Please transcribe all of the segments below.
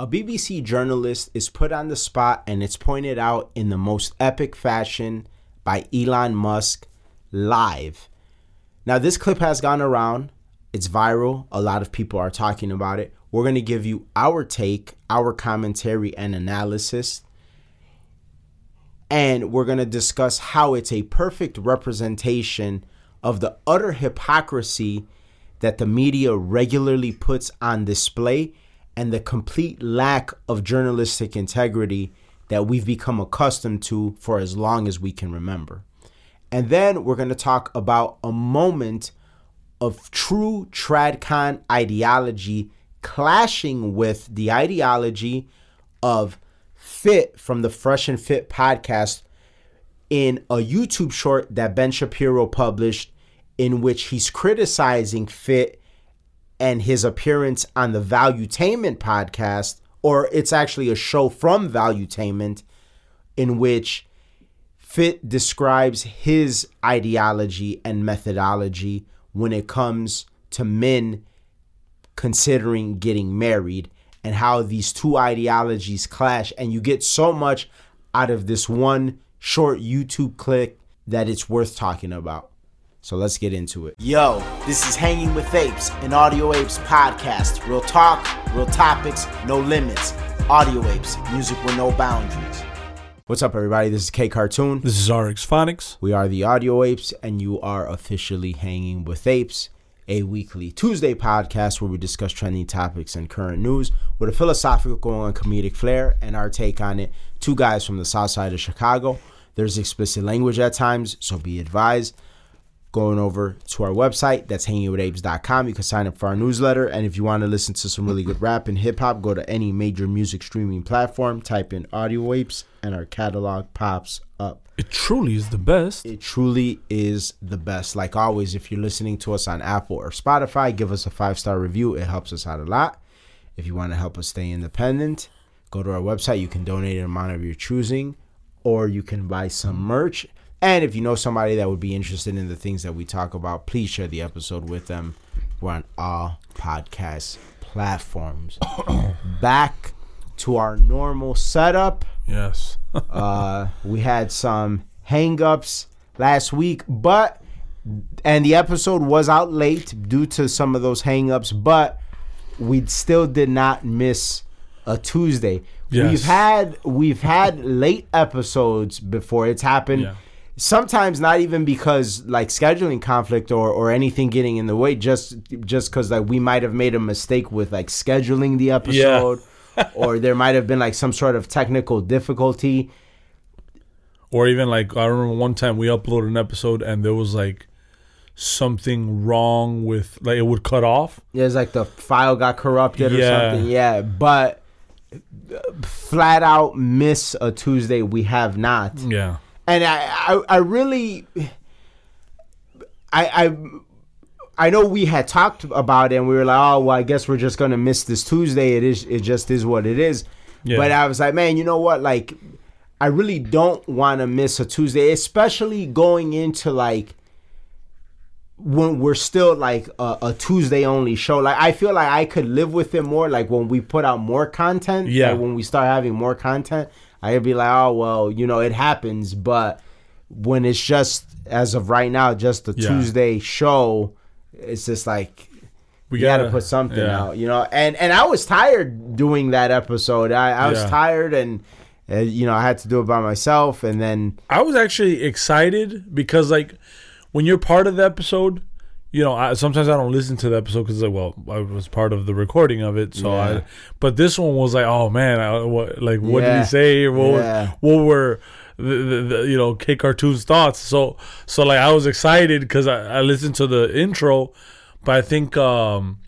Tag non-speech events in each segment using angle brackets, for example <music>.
A BBC journalist is put on the spot and it's pointed out in the most epic fashion by Elon Musk live. Now, this clip has gone around. It's viral. A lot of people are talking about it. We're going to give you our take, our commentary, and analysis. And we're going to discuss how it's a perfect representation of the utter hypocrisy that the media regularly puts on display and the complete lack of journalistic integrity that we've become accustomed to for as long as we can remember. And then we're going to talk about a moment of true tradcon ideology clashing with the ideology of Fit from the Fresh and Fit podcast in a YouTube short that Ben Shapiro published in which he's criticizing Fit and his appearance on the Valuetainment podcast, or it's actually a show from Valuetainment in which Fit describes his ideology and methodology when it comes to men considering getting married and how these two ideologies clash. And you get so much out of this one short YouTube clip that it's worth talking about. So let's get into it. Yo, this is Hanging with Apes, an Audio Apes podcast. Real talk, real topics, no limits. Audio Apes, music with no boundaries. What's up, everybody? This is K Cartoon. This is RX Phonics. We are the Audio Apes, and you are officially hanging with Apes, a weekly Tuesday podcast where we discuss trending topics and current news with a philosophical and comedic flair and our take on it. Two guys from the south side of Chicago. There's explicit language at times, so be advised going over to our website. That's hangingwithapes.com. You can sign up for our newsletter. And if you want to listen to some really good rap and hip hop, go to any major music streaming platform, type in Audio Apes, and our catalog pops up. It truly is the best. It truly is the best. Like always, if you're listening to us on Apple or Spotify, give us a five star review. It helps us out a lot. If you want to help us stay independent, go to our website. You can donate an amount of your choosing, or you can buy some merch. And if you know somebody that would be interested in the things that we talk about, please share the episode with them. We're on all podcast platforms. <coughs> Back to our normal setup. Yes. <laughs> uh, we had some hangups last week, but and the episode was out late due to some of those hangups, but we still did not miss a Tuesday. Yes. We've had we've had late episodes before. It's happened. Yeah. Sometimes not even because like scheduling conflict or, or anything getting in the way, just just because like we might have made a mistake with like scheduling the episode, or there might have been like some sort of technical difficulty. Or even like I remember one time we uploaded an episode and there was like something wrong with like it would cut off. Yeah, it's like the file got corrupted or something. Yeah, but uh, flat out miss a Tuesday we have not. Yeah. And I, I, I really, I, I, I know we had talked about it, and we were like, oh well, I guess we're just gonna miss this Tuesday. It is, it just is what it is. Yeah. But I was like, man, you know what? Like, I really don't want to miss a Tuesday, especially going into like when we're still like a, a Tuesday only show. Like, I feel like I could live with it more. Like when we put out more content. Yeah. like, when we start having more content, I'd be like, oh well, you know, it happens. But when it's just as of right now, just the Yeah. Tuesday show, it's just like We gotta, put something yeah. out, you know. And and I was tired doing that episode. I, I was tired, and uh, you know, I had to do it by myself. And then I was actually excited because like when you're part of the episode, you know, I, sometimes I don't listen to the episode because like, well, I was part of the recording of it, so Yeah. I. But this one was like, oh man, I, what like what did he say? What Yeah. were, what were the, the, the you know K cartoon's thoughts? So so like I was excited because I, I listened to the intro, but I think. um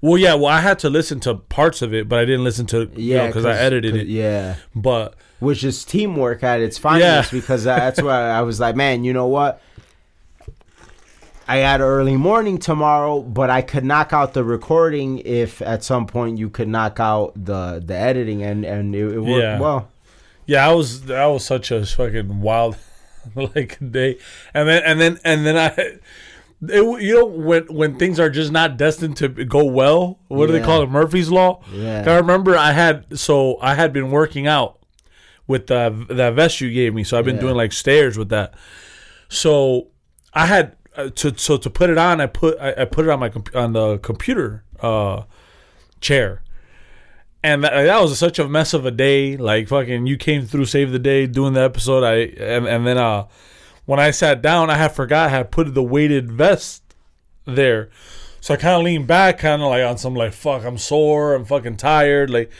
well, yeah. Well, I had to listen to parts of it, but I didn't listen to yeah yeah, because I edited it. Yeah, But which is teamwork at its finest Yeah. because that's why <laughs> I was like, man, you know what? I had early morning tomorrow, but I could knock out the recording if at some point you could knock out the the editing, and and it, it worked Yeah. well. Yeah, I was that was such a fucking wild <laughs> like day. And then and then and then I it, you know when when things are just not destined to go well. What do they call it? Murphy's law. Yeah. I remember I had so I had been working out with the that vest you gave me. So I've been Yeah. doing like stairs with that. So I had uh, to so to put it on. I put I, I put it on my comp- on the computer uh, chair. And that, that was such a mess of a day. Like fucking, you came through, save the day, doing the episode. I and and then uh, when I sat down, I had forgot I had put the weighted vest there. So I kind of leaned back, kind of like on some like fuck, I'm sore, I'm fucking tired, like.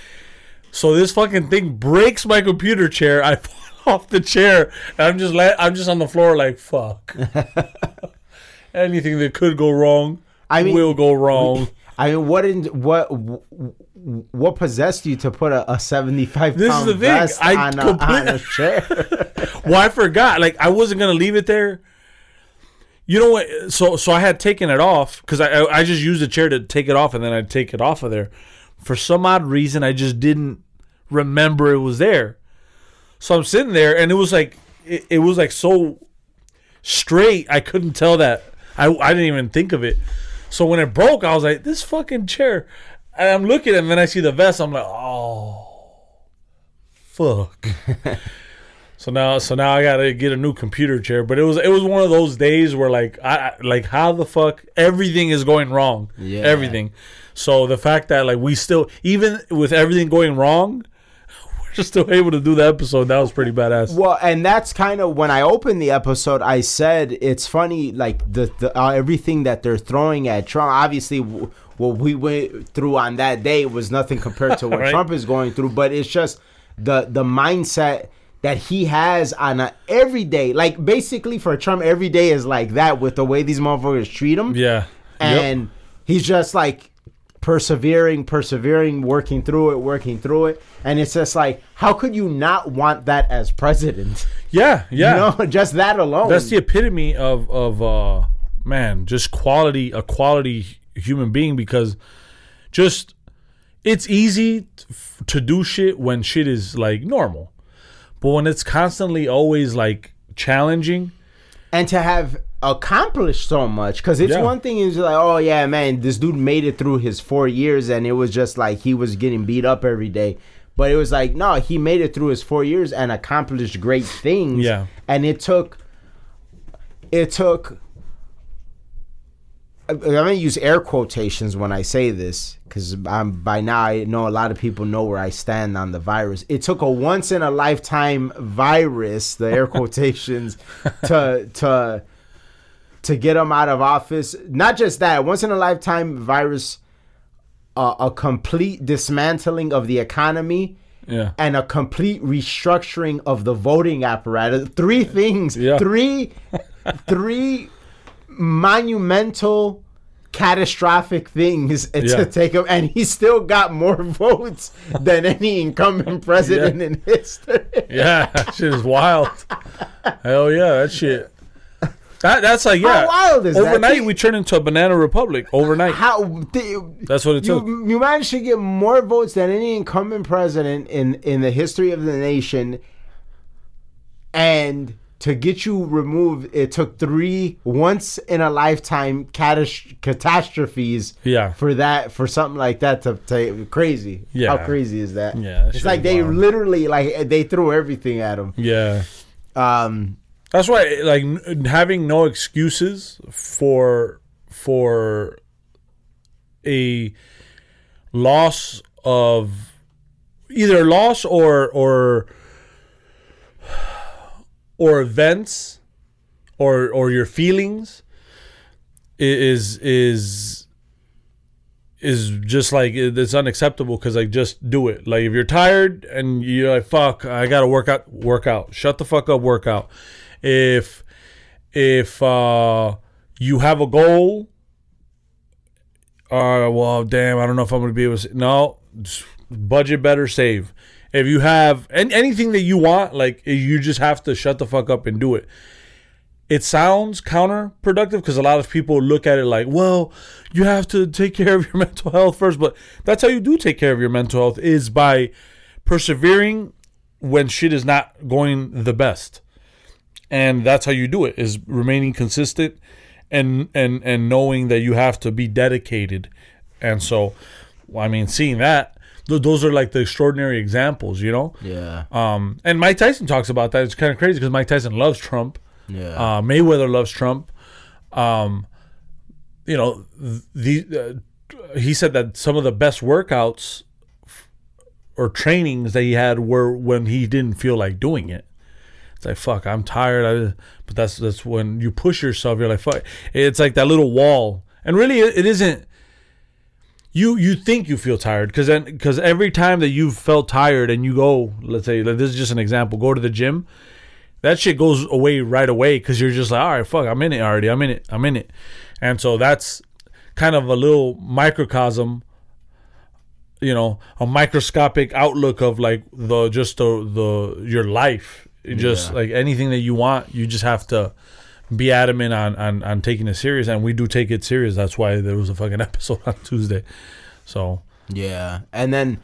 So this fucking thing breaks my computer chair. I <laughs> fall off the chair, and I'm just la- I'm just on the floor like fuck. <laughs> Anything that could go wrong, I mean- will go wrong. <laughs> I mean, what in what what possessed you to put a, a seventy five This is the thing, I on, a, complete- on a chair? <laughs> well, I forgot. Like I wasn't gonna leave it there. You know what? So so I had taken it off because I, I I just used the chair to take it off and then I'd take it off of there. For some odd reason, I just didn't remember it was there. So I'm sitting there and it was like it, it was like so straight. I couldn't tell that. I I didn't even think of it. So when it broke, I was like, this fucking chair. And I'm looking and then I see the vest. I'm like, oh, fuck. <laughs> So now, so now I gotta get a new computer chair. But it was it was one of those days where like I like how the fuck everything is going wrong. Yeah. Everything. So the fact that like we still even with everything going wrong, <laughs> we're still able to do the episode. That was pretty badass. Well, and that's kind of when I opened the episode. I said it's funny, like the, the uh, everything that they're throwing at Trump. Obviously, w- what we went through on that day was nothing compared to <laughs> what Right. Trump is going through. But it's just the the mindset that he has on a everyday, like basically for Trump, every day is like that with the way these motherfuckers treat him. Yeah. and he's just like persevering, persevering, working through it, working through it, and it's just like, how could you not want that as president? Yeah. <laughs> Yeah. You know, <laughs> just that alone. That's the epitome of of uh man, just quality a quality human being because just it's easy to do shit when shit is like normal. But when it's constantly always like challenging, and to have accomplished so much because it's Yeah. one thing is like oh yeah man this dude made it through his four years and it was just like he was getting beat up every day but it was like no he made it through his four years and accomplished great things Yeah. and it took it took I'm gonna use air quotations when I say this because I'm by now I know a lot of people know where I stand on the virus. It took a once in a lifetime virus, the air quotations, <laughs> to to to get him out of office. Not just that, once in a lifetime virus, uh, a complete dismantling of the economy yeah. and a complete restructuring of the voting apparatus. Three things. Yeah. Three three monumental catastrophic things Yeah. to take him and he still got more <laughs> votes than any incumbent president in history. Yeah, that shit is wild. Hell yeah, that shit. That that's like yeah. How wild is that? Overnight Think- we turn into a banana republic. Overnight. How th- That's what it took. you, you managed to get more votes than any incumbent president in in the history of the nation and to get you removed it took three once in a lifetime catas- catastrophes Yeah. for that for something like that to, to crazy Yeah. how crazy is that Yeah, it's like they wild. literally like they threw everything at him Yeah. um That's why, like, having no excuses for for a loss of either loss or or or events or or your feelings is is is just like it's unacceptable because like just do it. Like if you're tired and you're like fuck i gotta work out work out. Shut the fuck up work out if if uh you have a goal uh well damn i don't know if i'm gonna be able to no budget better save if you have and anything that you want like you just have to shut the fuck up and do it it sounds counterproductive because a lot of people look at it like, well, you have to take <laughs> care of your mental health first. But that's how you do take care of your mental health is by persevering when shit is not going the best. And that's how you do it is remaining consistent and and and knowing that you have to be dedicated, and so, I mean, seeing that th- those are like the extraordinary examples, you know. Yeah. Um, and Mike Tyson talks about that. It's kind of crazy because Mike Tyson loves Trump. Yeah. Uh, Mayweather loves Trump. Um, you know, the uh, he said that some of the best workouts or trainings that he had were when he didn't feel like doing it. It's like fuck, I'm tired. I, but that's that's when you push yourself. You're like fuck. It's like that little wall, and really, it, it isn't. You you think you feel tired because then because every time that you've felt tired and you go, let's say like, this is just an example, go to the gym that shit goes away right away because you're just like, all right, fuck, I'm in it already. I'm in it. I'm in it. And so that's kind of a little microcosm, you know, a microscopic outlook of like the just the the your life. Just Yeah. like anything that you want, you just have to be adamant on, on on taking it serious, and we do take it serious. That's why there was a fucking <laughs> episode on Tuesday. So Yeah, and then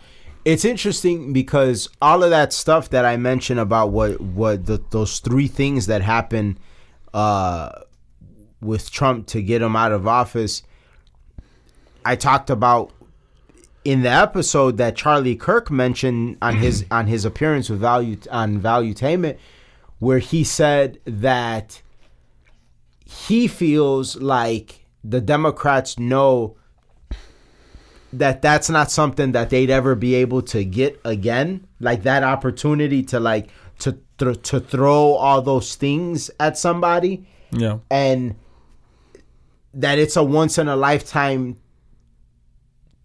it's interesting because all of that stuff that I mentioned about what what the, those three things that happened uh, with Trump to get him out of office, I talked about in the episode that Charlie Kirk mentioned on his <clears throat> on his appearance with value on Valuetainment, where he said that he feels like the Democrats know that that's not something that they'd ever be able to get again. Like that opportunity to like to th- to throw all those things at somebody. Yeah, and that it's a once in a lifetime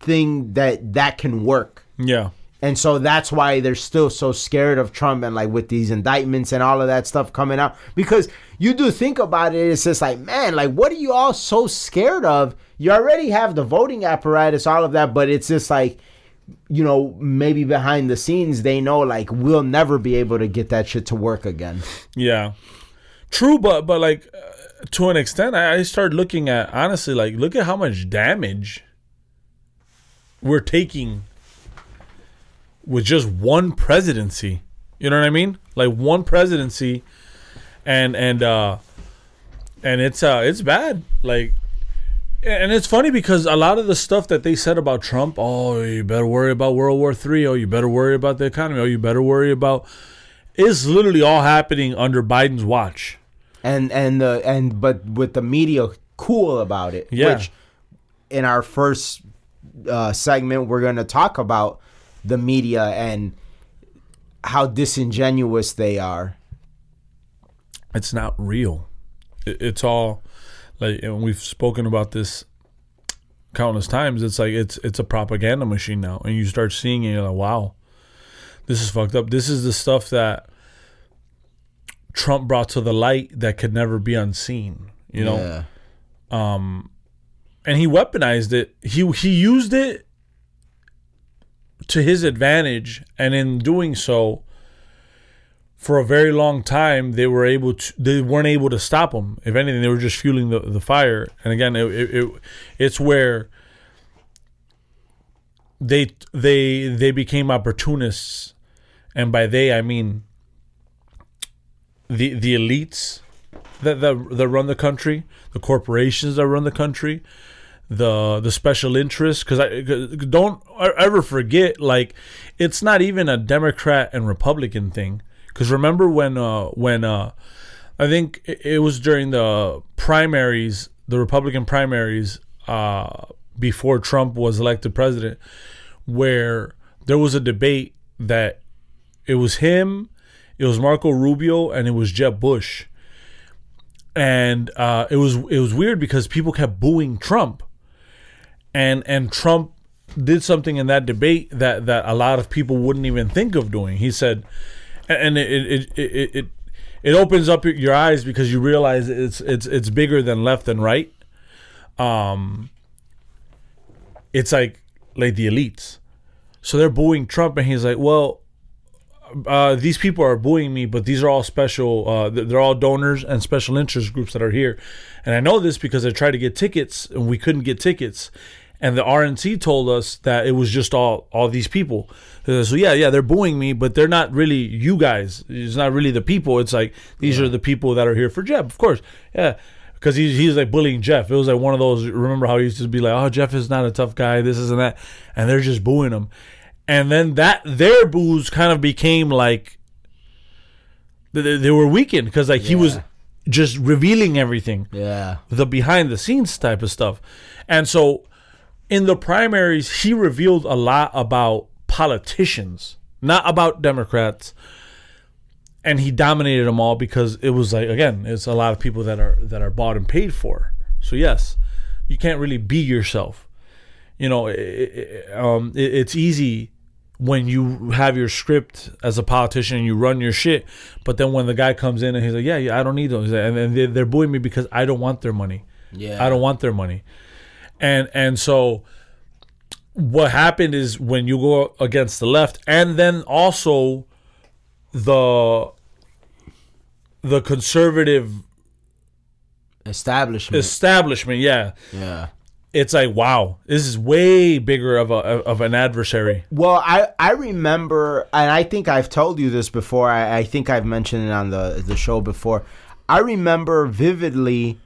thing that that can work yeah, and so that's why they're still so scared of Trump and like with these indictments and all of that stuff coming out. Because you do think about it, it's just like, man, like what are you all so scared of? You already have the voting apparatus, all of that, but it's just like, you know, maybe behind the scenes they know like we'll never be able to get that shit to work again. yeah. True, but but like uh, to an extent, I, I started looking at honestly, like look at how much damage we're taking with just one presidency. You know what I mean? Like one presidency, and and uh, and it's uh it's bad. Like, and it's funny because a lot of the stuff that they said about Trump, oh, you better worry about World War Three. Oh, you better worry about the economy. Oh, you better worry about. Is literally all happening under Biden's watch. And and the and but with the media cool about it. Yeah. Which in our first uh, segment we're gonna talk about the media and how disingenuous they are. it's not real. It's all like, and we've spoken about this countless times. It's like it's it's a propaganda machine now, and you start seeing it, you're like, wow, this is fucked up. This is the stuff that Trump brought to the light that could never be unseen. You know, Yeah. And he weaponized it. He he used it to his advantage, and in doing so, for a very long time, they were able to. They weren't able to stop him. If anything, they were just fueling the, the fire. And again, it, it, it it's where they they they became opportunists, and by they I mean the the elites that that, that run the country, the corporations that run the country, the the special interests. Because I 'cause don't ever forget, like it's not even a Democrat and Republican thing. Because remember when uh, when uh, I think it, was during the primaries, the Republican primaries, uh, before Trump was elected president, where there was a debate that it was him, it was Marco Rubio, and it was Jeb Bush and uh, it was it was weird because people kept booing Trump, and and Trump did something in that debate that that a lot of people wouldn't even think of doing. He said, and it it it it, it, opens up your eyes because you realize it's it's it's bigger than left and right. Um, it's like like the elites, so they're booing Trump, and he's like, well uh, these people are booing me, but these are all special. Uh, they're all donors and special interest groups that are here, and I know this because I tried to get tickets and we couldn't get tickets, and the RNC told us that it was just all all these people. So yeah, yeah, they're booing me, but they're not really you guys. It's not really the people. It's like these are the people that are here for Jeb, of course. Yeah, because he's he's like bullying Jeff. It was like one of those. Remember how he used to be like, "Oh, Jeff is not a tough guy. This is and that," and they're just booing him. And then that their boos kind of became like they, they were weakened because like he was just revealing everything Yeah. the behind the scenes type of stuff. And so in the primaries, he revealed a lot about politicians, not about Democrats. And he dominated them all because it was like again, it's a lot of people that are that are bought and paid for. So yes, you can't really be yourself. You know, it, it, um, it, it's easy when you have your script as a politician and you run your shit. But then when the guy comes in and he's like, "Yeah, yeah, I don't need those," and then they're, they're booing me because I don't want their money. Yeah. I don't want their money. And and so what happened is when you go against the left and then also the the conservative Establishment. establishment, yeah. yeah. It's like wow, this is way bigger of a of an adversary. Well, I, I remember, and I think I've told you this before. I, I think I've mentioned it on the, the show before. I remember vividly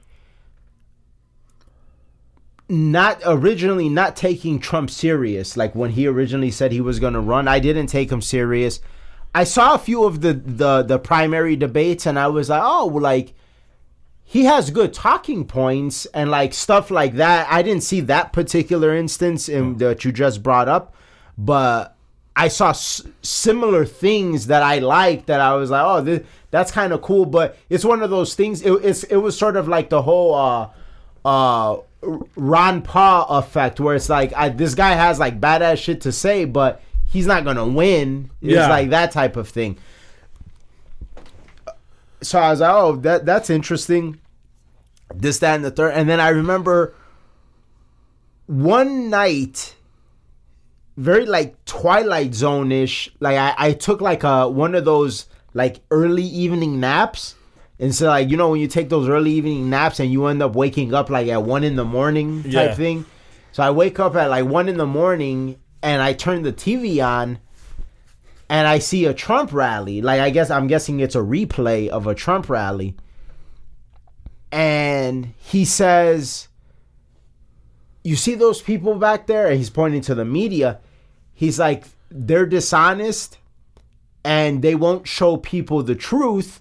not originally not taking Trump serious. Like when he originally said he was going to run, I didn't take him serious. I saw a few of the, the, the primary debates, and I was like, oh, well, like he has good talking points and like stuff like that. I didn't see that particular instance in, that you just brought up, but I saw s- similar things that I liked that I was like, oh, this, that's kind of cool. But it's one of those things. It, it's it was sort of like the whole uh uh Ron Paul effect, where it's like I, this guy has like badass shit to say, but he's not gonna win. It's Yeah. like that type of thing uh, so I was like, oh, that that's interesting. This, that, and the third. And then I remember one night, very like Twilight Zone ish. Like I, I took like a one of those like early evening naps. And so like, you know, when you take those early evening naps and you end up waking up like at one in the morning type Yeah. thing. So I wake up at like one in the morning and I turn the TV on and I see a Trump rally. Like I guess I'm guessing it's a replay of a Trump rally. And he says, "You see those people back there?" And he's pointing to the media. He's like, "They're dishonest and they won't show people the truth."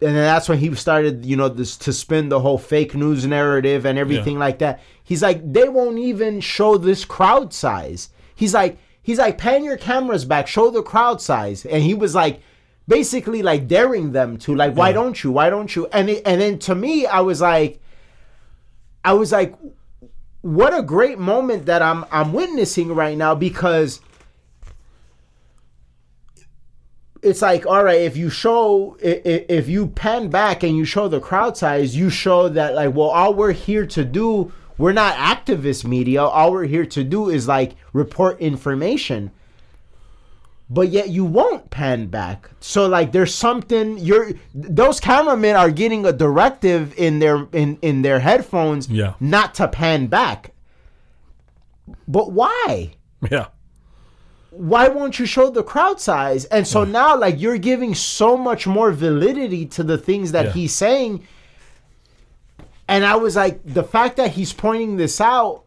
And then that's when he started, you know, this to spin the whole fake news narrative and everything like that. He's like, they won't even show this crowd size. He's like, he's like, pan your cameras back, show the crowd size. And he was like, basically like daring them to, like, why Yeah. don't you? Why don't you? And it, and then to me, I was like, I was like, what a great moment that I'm I'm witnessing right now because it's like all right if you show if you pan back and you show the crowd size you show that like well all we're here to do we're not activist media. All we're here to do is like report information. But yet you won't pan back. So like there's something you're those cameramen are getting a directive in their in in their headphones Yeah. not to pan back. But why? Yeah. Why won't you show the crowd size? And so now, like, you're giving so much more validity to the things that Yeah. he's saying. And I was like, the fact that he's pointing this out,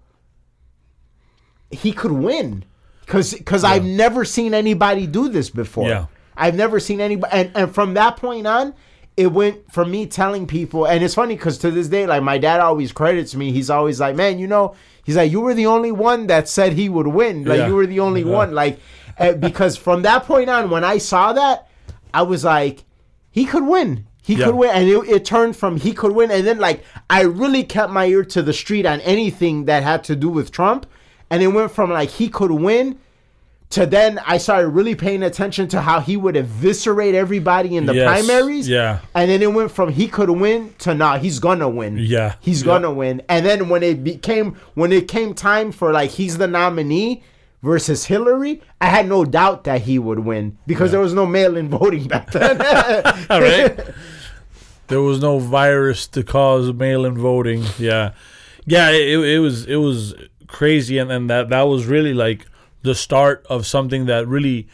he could win. Because because I've never seen anybody do this before. Yeah. I've never seen anybody. And, and from that point on, it went from me telling people, and it's funny because to this day, like my dad always credits me. He's always like, "Man, you know," he's like, "You were the only one that said he would win. Like Yeah. you were the only Yeah. one." Like uh, because from that point on, when I saw that, I was like, he could win. He Yeah. could win, and it, it turned from he could win, and then like I really kept my ear to the street on anything that had to do with Trump, and it went from like he could win to then I started really paying attention to how he would eviscerate everybody in the Yes. primaries. Yeah. And then it went from he could win to nah, he's gonna win. Yeah. He's Yeah. gonna win. And then when it became when it came time for like he's the nominee versus Hillary, I had no doubt that he would win because there was no mail-in <laughs> voting back then. <laughs> All right. There was no virus to cause mail-in voting. Yeah, yeah. It, it was it was crazy, and and that that was really like the start of something that really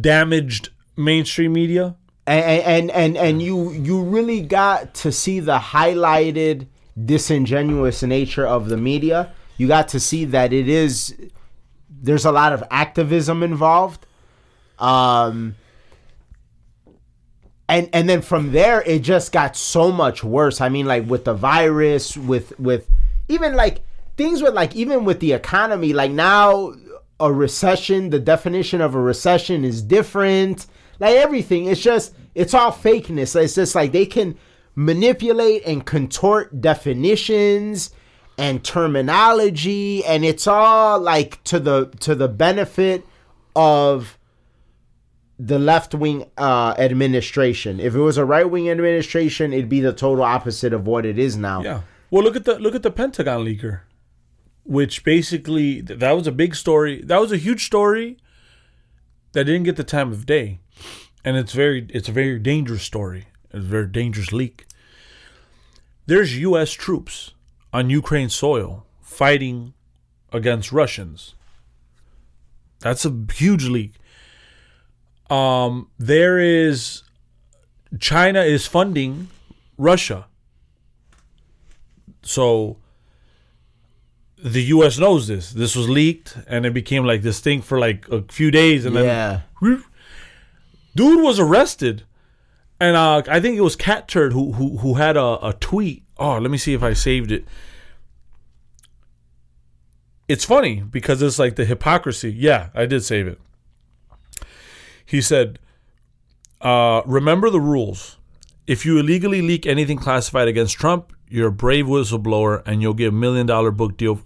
damaged mainstream media? And and and, and you you really got to see the highlighted disingenuous nature of the media. You got to see that it is there's a lot of activism involved. Um and and then from there it just got so much worse. I mean like with the virus with with even like things with like even with the economy like now a recession the definition of a recession is different like everything it's just it's all fakeness it's just like they can manipulate and contort definitions and terminology and it's all like to the to the benefit of the left wing uh, administration. If it was a right wing administration, it'd be the total opposite of what it is now. Yeah. Well, look at the look at the Pentagon leaker, which basically that was a big story. That was a huge story that didn't get the time of day, and it's very it's a very dangerous story. It's a very dangerous leak. There's U.S. troops on Ukraine soil fighting against Russians. That's a huge leak. Um, there is China is funding Russia. So the US knows this. This was leaked and it became like this thing for like a few days and Yeah. then dude was arrested. And uh, I think it was Cat Turd who who who had a, a tweet. Oh, let me see if I saved it. It's funny because it's like the hypocrisy. Yeah, I did save it. He said, uh, remember the rules. If you illegally leak anything classified against Trump, you're a brave whistleblower and you'll get a million dollar book deal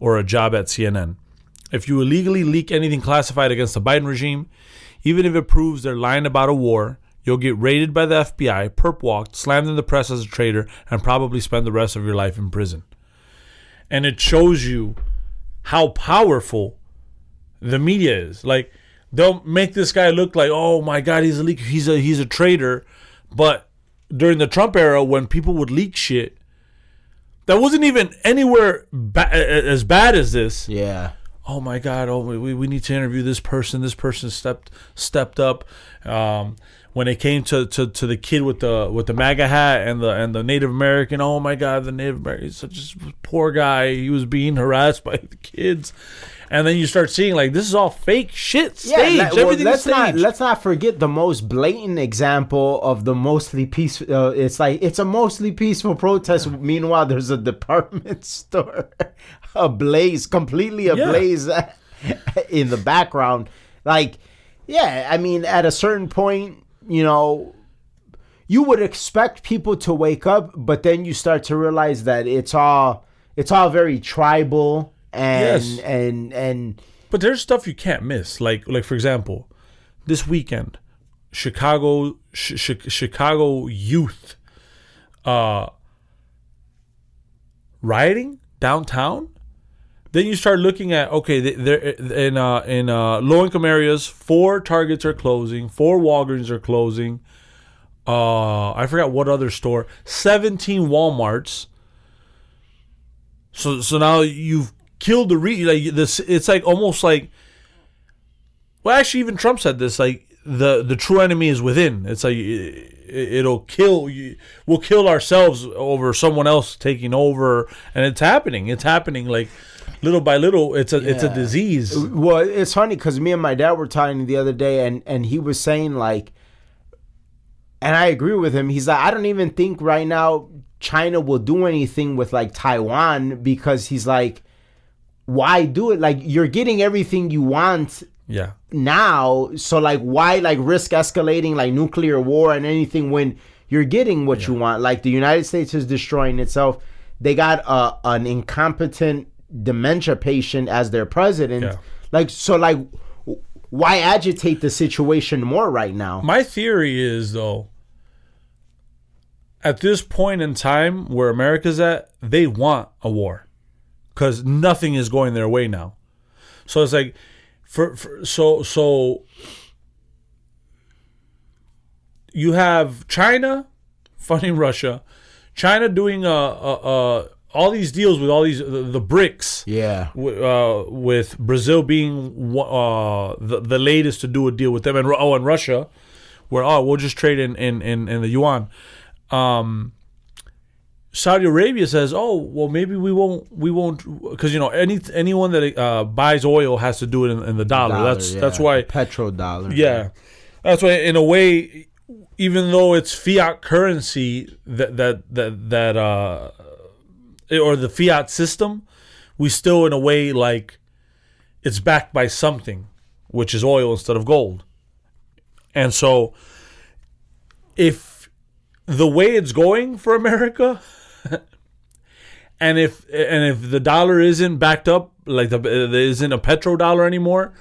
or a job at CNN. If you illegally leak anything classified against the Biden regime, even if it proves they're lying about a war, you'll get raided by the FBI, perp walked, slammed in the press as a traitor, and probably spend the rest of your life in prison. And it shows you how powerful the media is. Like they'll make this guy look like, oh my god, he's a leaker, he's a he's a traitor. But during the Trump era, when people would leak shit, that wasn't even anywhere ba- as bad as this. Yeah. Oh my god! Oh, we, we need to interview this person. This person stepped stepped up. Um, when it came to, to, to the kid with the with the MAGA hat and the and the Native American, oh my God, the Native American, such a poor guy. He was being harassed <laughs> by the kids, and then you start seeing like this is all fake shit. Stage. Yeah, like, well, let's is not let's not forget the most blatant example of the mostly peaceful. Uh, it's like it's a mostly peaceful protest. Meanwhile, there's a department <laughs> store ablaze, completely ablaze <laughs> in the background. Like, yeah, I mean, at a certain point, you know, you would expect people to wake up, but then you start to realize that it's all it's all very tribal and Yes. and and But there's stuff you can't miss. Like like for example, this weekend, Chicago sh- sh- Chicago youth uh rioting downtown. Then you start looking at okay, th- there in uh, in uh, low income areas, four Targets are closing, four Walgreens are closing. Uh, I forgot what other store. Seventeen WalMarts. So so now you've killed the re like this. It's like almost like. Well, actually, even Trump said this. Like the the true enemy is within. It's like it, it'll kill you. We'll kill ourselves over someone else taking over, and it's happening. It's happening like little by little. It's a it's a disease. Well, it's funny because me and my dad were talking the other day, and and he was saying like, and I agree with him. He's like, I don't even think right now China will do anything with like Taiwan because he's like, why do it? Like you're getting everything you want Yeah. now, so like why like risk escalating like nuclear war and anything when you're getting what you want? Like the United States is destroying itself. They got a, an incompetent dementia patient as their president. Yeah. Like so like why agitate the situation more right now? My theory is though, at this point in time where America's at, they want a war because nothing is going their way now. So it's like, for, for so so you have China funding Russia, China doing uh, uh, uh all these deals with all these the, the BRICS Yeah. w- uh, with Brazil being uh, the, the latest to do a deal with them, and oh, and Russia where oh we'll just trade in in in, in the yuan. Um, Saudi Arabia says, "Oh, well, maybe we won't, we won't, because you know, any anyone that uh, buys oil has to do it in, in the dollar. Dollar, that's yeah. that's why, petrodollar. yeah, that's why. In a way, even though it's fiat currency that that that that uh, or the fiat system, we still, in a way, like it's backed by something, which is oil instead of gold. And so, if the way it's going for America, <laughs> and if and if the dollar isn't backed up, like the there isn't a petrodollar anymore,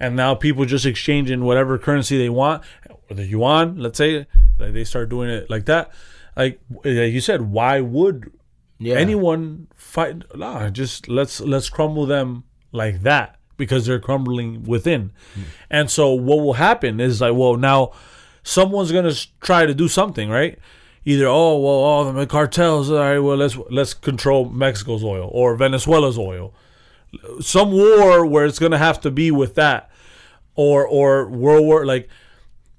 and now people just exchanging whatever currency they want, or the yuan, let's say, like they start doing it like that. Like like you said, why would yeah. anyone fight nah, just let's let's crumble them like that because they're crumbling within and so what will happen is like well now someone's gonna try to do something right either oh well all the cartels all right well let's let's control mexico's oil or venezuela's oil. Some war where it's gonna have to be with that or or world war like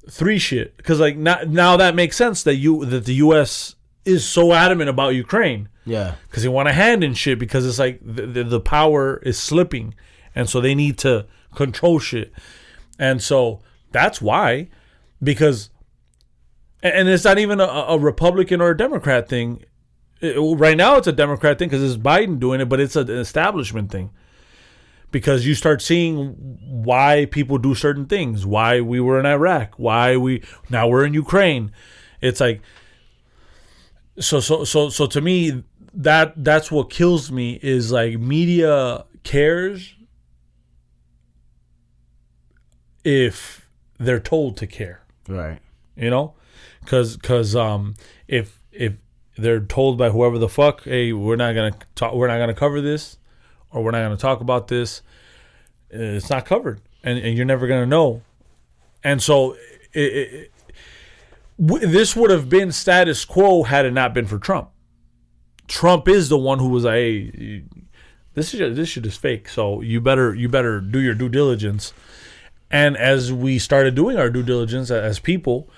three shit. Because like now, now that makes sense that you that the us is so adamant about ukraine. Yeah. because they want a hand in shit because it's like the, the, the power is slipping and so they need to control shit. And so that's why because and- it's not even a, a republican or a democrat thing. It- right now it's a democrat thing because it's biden doing it but it's an establishment thing. Because you start seeing why people do certain things why we were in iraq why we now we're in ukraine. It's like so so so so to me that that's what kills me is like media cares if they're told to care. Right. you know because because um if if they're told by whoever the fuck hey we're not gonna talk we're not gonna cover this or we're not gonna talk about this uh, it's not covered and, and you're never gonna know. And so it, it, this would have been status quo had it not been for trump. Trump is the one who was like hey this is this shit is fake so you better you better do your due diligence. And as we started doing our due diligence as people,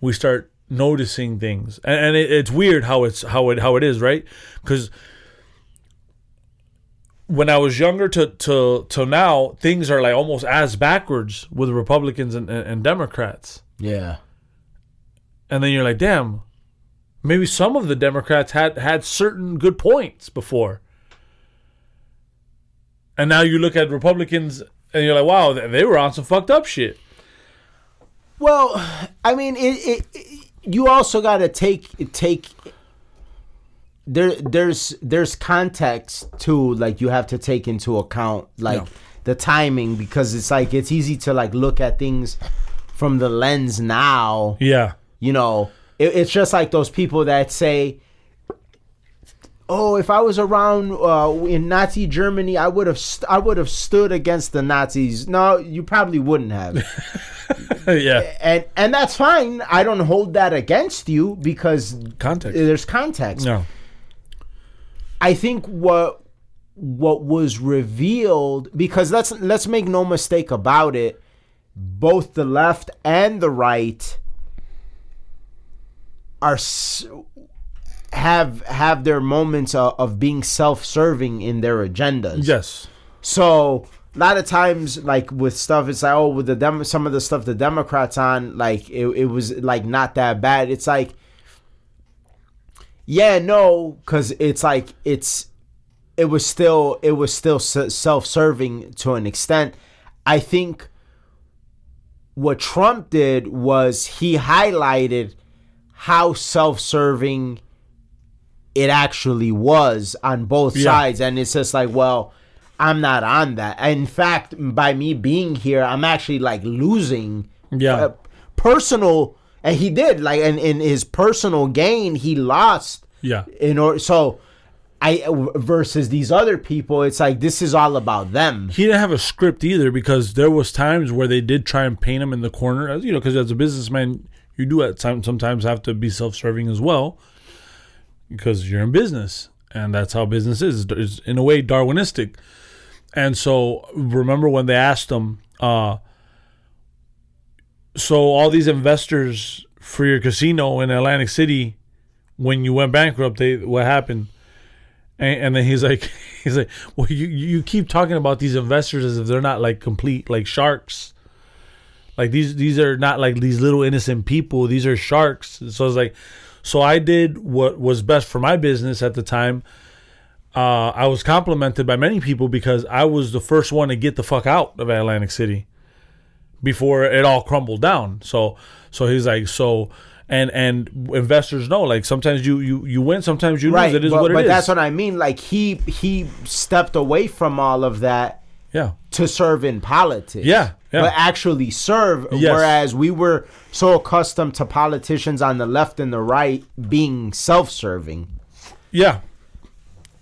we start noticing things, and, and it, it's weird how it's how it how it is, right? Because when I was younger to to to now, things are like almost as backwards with Republicans and, and, and Democrats, Yeah. and then you're like, damn, maybe some of the Democrats had had certain good points before, and now you look at Republicans and you're like, wow, they were on some fucked up shit. Well, I mean, it, it, it- you also got to take take there there's there's context too like you have to take into account like the timing because it's like it's easy to like look at things from the lens now Yeah. you know it, it's just like those people that say oh if i was around uh, in nazi germany i would have st- i would have stood against the nazis no you probably wouldn't have <laughs> yeah. and and that's fine i don't hold that against you because Context. there's context No. I think what what was revealed because let's let's make no mistake about it both the left and the right are s- have have their moments of, of being self-serving in their agendas Yes. so a lot of times, like with stuff, it's like, oh, with the dem- some of the stuff the Democrats on, like it, it was like not that bad. It's like, yeah, no, because it's like it's it was still it was still self-serving to an extent. I think what Trump did was he highlighted how self-serving it actually was on both Yeah. sides and it's just like well i'm not on that in fact by me being here i'm actually like losing Yeah. uh, personal and he did like in, in his personal gain he lost Yeah. in order so i versus these other people it's like this is all about them He didn't have a script either because there was times where they did try and paint him in the corner, as you know, because as a businessman, you do at time sometimes have to be self-serving as well, because you're in business, and that's how business is. It's in a way Darwinistic. And so, remember when they asked him, uh, so all these investors for your casino in Atlantic City, when you went bankrupt, they what happened? And, and then he's like, <laughs> he's like, well, you you keep talking about these investors as if they're not like complete like sharks. Like these these are not like these little innocent people. These are sharks. So it's like, so I did what was best for my business at the time. Uh, I was complimented by many people because I was the first one to get the fuck out of Atlantic City before it all crumbled down. So so he's like so and and investors know like sometimes you you you win sometimes you right lose it is but, what it but is. that's what i mean like he he stepped away from all of that yeah. to serve in politics Yeah, yeah. but actually serve Yes. whereas we were so accustomed to politicians on the left and the right being self-serving Yeah.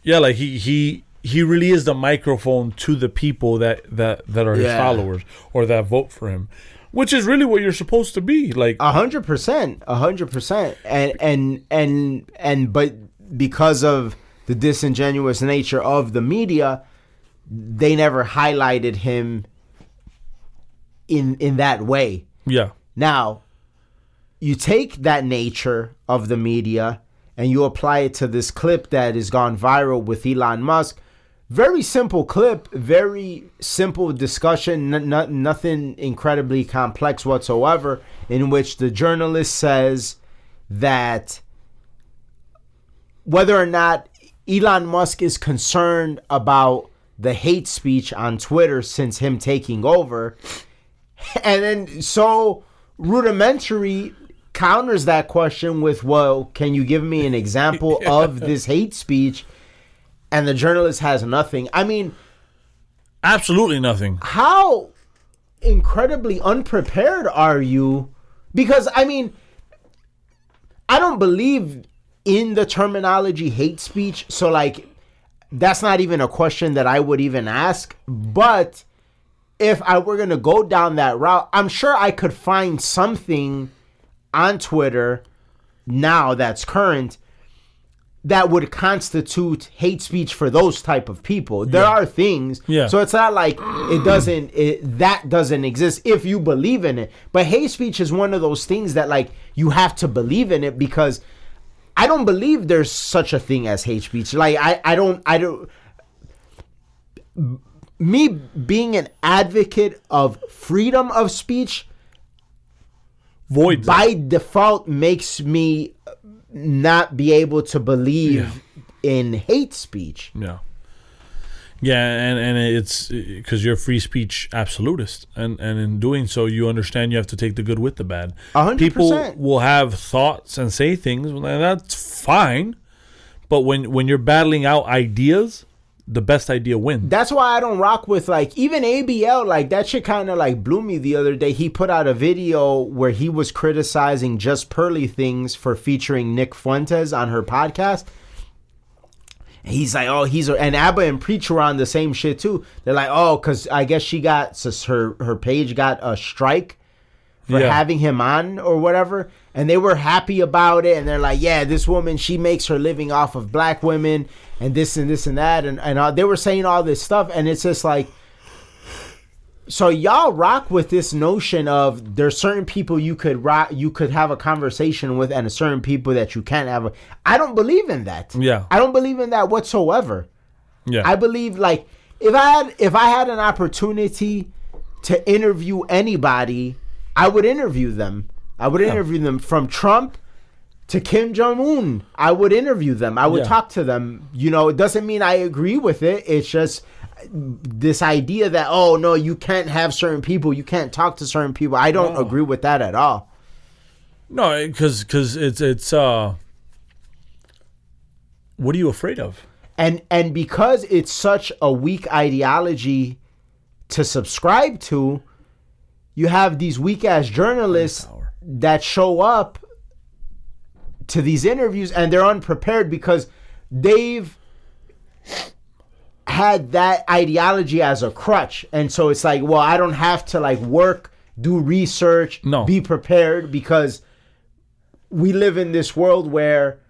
Yeah, like he he he really is the microphone to the people that that that are his Yeah. followers or that vote for him. Which is really what you're supposed to be. Like A hundred percent, a hundred percent, and and and and but because of the disingenuous nature of the media, they never highlighted him in in that way. yeah. Now, you take that nature of the media and you apply it to this clip that has gone viral with Elon Musk. Very simple clip, very simple discussion, n- n- nothing incredibly complex whatsoever, in which the journalist says that whether or not Elon Musk is concerned about the hate speech on Twitter since him taking over, <laughs> and then so rudimentary counters that question with, "Well, can you give me an example <laughs> of this hate speech?" And the journalist has nothing. I mean, Absolutely nothing. how incredibly unprepared are you? Because I mean, I don't believe in the terminology hate speech. So like that's not even a question that I would even ask, but if I were going to go down that route, I'm sure I could find something on Twitter now that's current that would constitute hate speech for those type of people. There are things. Yeah. So it's not like it doesn't it, that doesn't exist if you believe in it. But hate speech is one of those things that like you have to believe in it because I don't believe there's such a thing as hate speech. Like I I don't I don't me being an advocate of freedom of speech Void. by default makes me not be able to believe in hate speech. Yeah. Yeah, and, and it's because you're a free speech absolutist, and and in doing so, you understand you have to take the good with the bad. A hundred People will have thoughts and say things, and that's fine. But when when you're battling out ideas, the best idea wins. That's why I don't rock with like even ABL. Like that shit kind of like blew me the other day. He put out a video where he was criticizing just Pearly Things for featuring Nick Fuentes on her podcast. He's like, oh, he's a, and Aba and Preach were on the same shit too. They're like, oh, because I guess she got her her page got a strike for Yeah. having him on or whatever, and they were happy about it. And they're like, yeah, this woman she makes her living off of black women and this and this and that, and and uh, they were saying all this stuff, and it's just like. So y'all rock with this notion of there's certain people you could rock, you could have a conversation with, and a certain people that you can't have. A, I don't believe in that. Yeah. I don't believe in that whatsoever. Yeah, I believe like if I had if I had an opportunity to interview anybody, I would interview them. I would interview them from Trump to Kim Jong Un. I would interview them. I would Yeah. talk to them. You know, it doesn't mean I agree with it. It's just this idea that oh no, you can't have certain people, you can't talk to certain people. I don't No. agree with that at all. no, because because it's it's uh, what are you afraid of? and and because it's such a weak ideology to subscribe to you have these weak ass journalists. That show up to these interviews and they're unprepared because they've had that ideology as a crutch. And so it's like well i don't have to like work do research No. be prepared because we live in this world where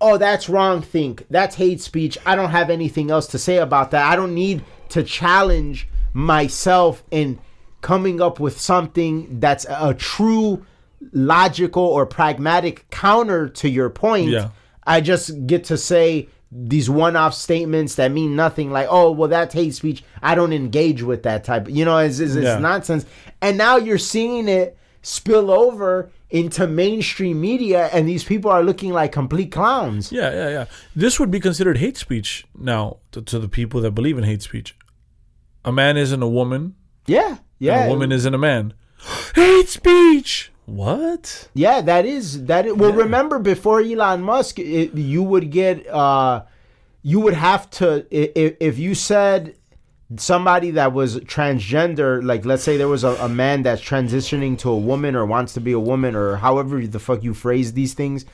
oh that's wrong think that's hate speech. I don't have anything else to say about that. I don't need to challenge myself in coming up with something that's a true logical or pragmatic counter to your point. Yeah. I just get to say these one-off statements that mean nothing like oh well that's hate speech i don't engage with that type you know it's, it's, it's Yeah. nonsense and now you're seeing it spill over into mainstream media and these people are looking like complete clowns Yeah, yeah, yeah. This would be considered hate speech now to, to the people that believe in hate speech. A man isn't a woman, yeah yeah a woman isn't a man. <gasps> hate speech. What? Yeah, that is that. Is, well, remember before Elon Musk, it, you would get, uh, you would have to if, if you said somebody that was transgender, like let's say there was a, a man that's transitioning to a woman or wants to be a woman or however the fuck you phrase these things.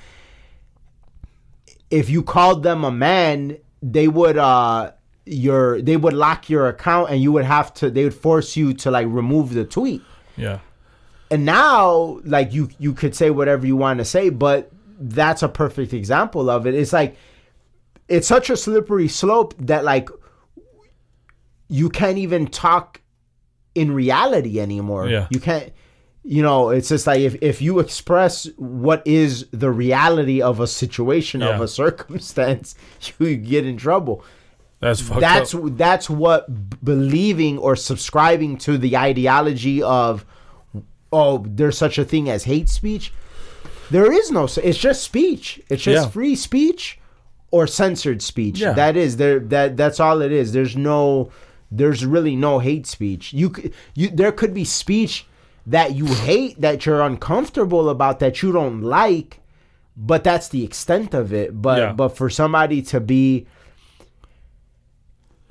If you called them a man, they would uh your they would lock your account and you would have to they would force you to like remove the tweet Yeah. And now like you you could say whatever you want to say but that's a perfect example of it it's like it's such a slippery slope that like you can't even talk in reality anymore Yeah. you can't you know it's just like if, if you express what is the reality of a situation of a <laughs> circumstance <laughs> you get in trouble That's fucked that's up. that's what believing or subscribing to the ideology of oh there's such a thing as hate speech there is no it's just speech it's just Yeah. free speech or censored speech Yeah. that is there that that's all it is there's no there's really no hate speech you you there could be speech that you hate that you're uncomfortable about that you don't like but that's the extent of it but Yeah. but for somebody to be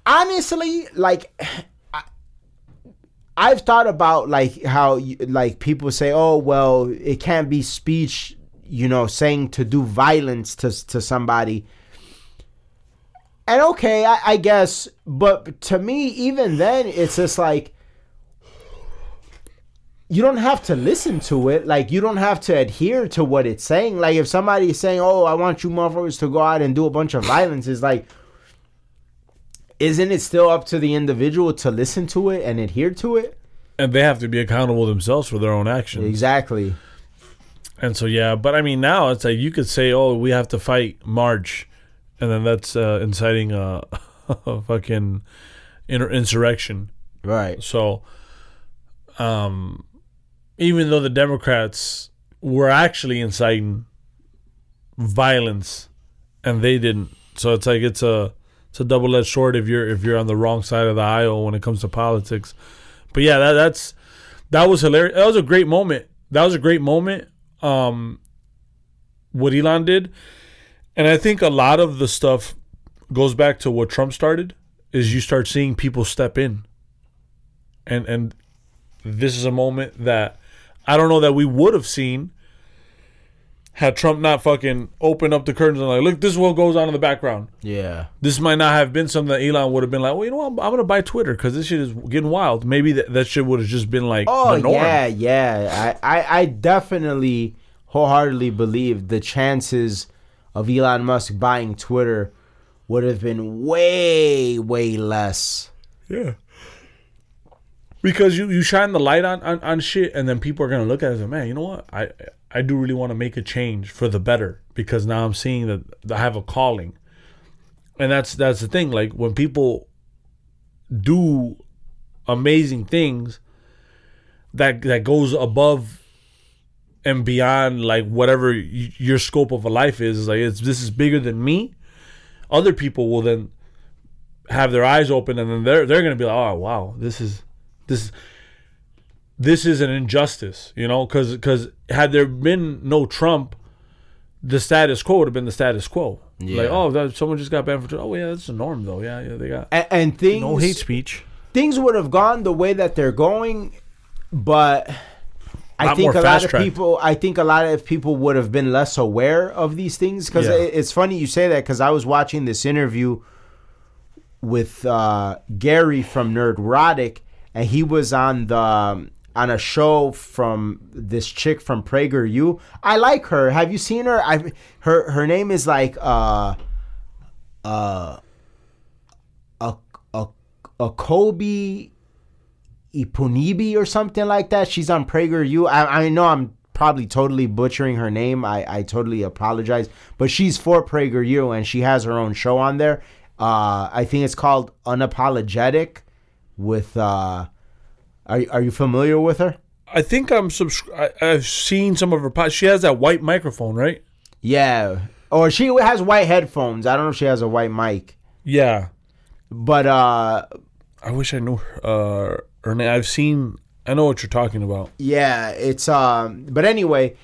honestly like i've thought about like how like people say oh well it can't be speech you know saying to do violence to to somebody and okay I, I guess but to me even then it's just like you don't have to listen to it. Like you don't have to adhere to what it's saying. Like if somebody's saying, "Oh, I want you motherfuckers to go out and do a bunch of violence," it's like, isn't it still up to the individual to listen to it and adhere to it? and they have to be accountable themselves for their own actions. Exactly. And so yeah, but I mean now it's like you could say, "Oh, we have to fight March," and then that's uh, inciting a, <laughs> a fucking inter- insurrection. Right. So, um, even though the Democrats were actually inciting violence, and they didn't, so it's like it's a it's a double edged sword if you're if you're on the wrong side of the aisle when it comes to politics. But yeah, that, that's that was hilarious. That was a great moment. That was a great moment. Um, what Elon did, and I think a lot of the stuff goes back to what Trump started. Is you start seeing people step in and and this is a moment that I don't know that we would have seen had Trump not fucking opened up the curtains and like, look, this is what goes on in the background. Yeah. This might not have been something that Elon would have been like, well, you know what, I'm, I'm gonna buy Twitter because this shit is getting wild. Maybe that, that shit would have just been like Oh yeah, yeah. I, I I definitely wholeheartedly believe the chances of Elon Musk buying Twitter would have been way way less. Yeah. Because you, you shine the light on, on, on shit and then people are gonna look at it and say, Man, you know what? I I do really want to make a change for the better because now I'm seeing that I have a calling. And that's that's the thing. Like when people do amazing things that that goes above and beyond like whatever y- your scope of a life is, is like it's this is bigger than me. Other people will then have their eyes open and then they're they're gonna be like, oh wow, this is this this is an injustice, you know, because because had there been no Trump, the status quo would have been the status quo. Yeah. Like, oh, that, someone just got banned for. Oh yeah, that's the norm though. Yeah, yeah, they got And, and things no hate speech. things would have gone the way that they're going, but I Lot think a lot of fast-tracked. people. I think a lot of people would have been less aware of these things because Yeah. it's funny you say that because I was watching this interview with uh, Gary from Nerd Nerdrotic, and he was on the um, on a show from this chick from PragerU. I like her. Have you seen her? I her her name is like uh uh a a a Kobe Ipunibi or something like that. She's on PragerU. I, I know I'm probably totally butchering her name. I, I totally apologize. But she's for PragerU and she has her own show on there. Uh, I think it's called Unapologetic with uh are are you familiar with her? I think I'm subscri- I, I've seen some of her. Po- she has that white microphone, right? Yeah. Or she has white headphones. I don't know if she has a white mic. Yeah. But uh I wish I knew her, uh, her name. I've seen. I know what you're talking about. Yeah, it's um but anyway,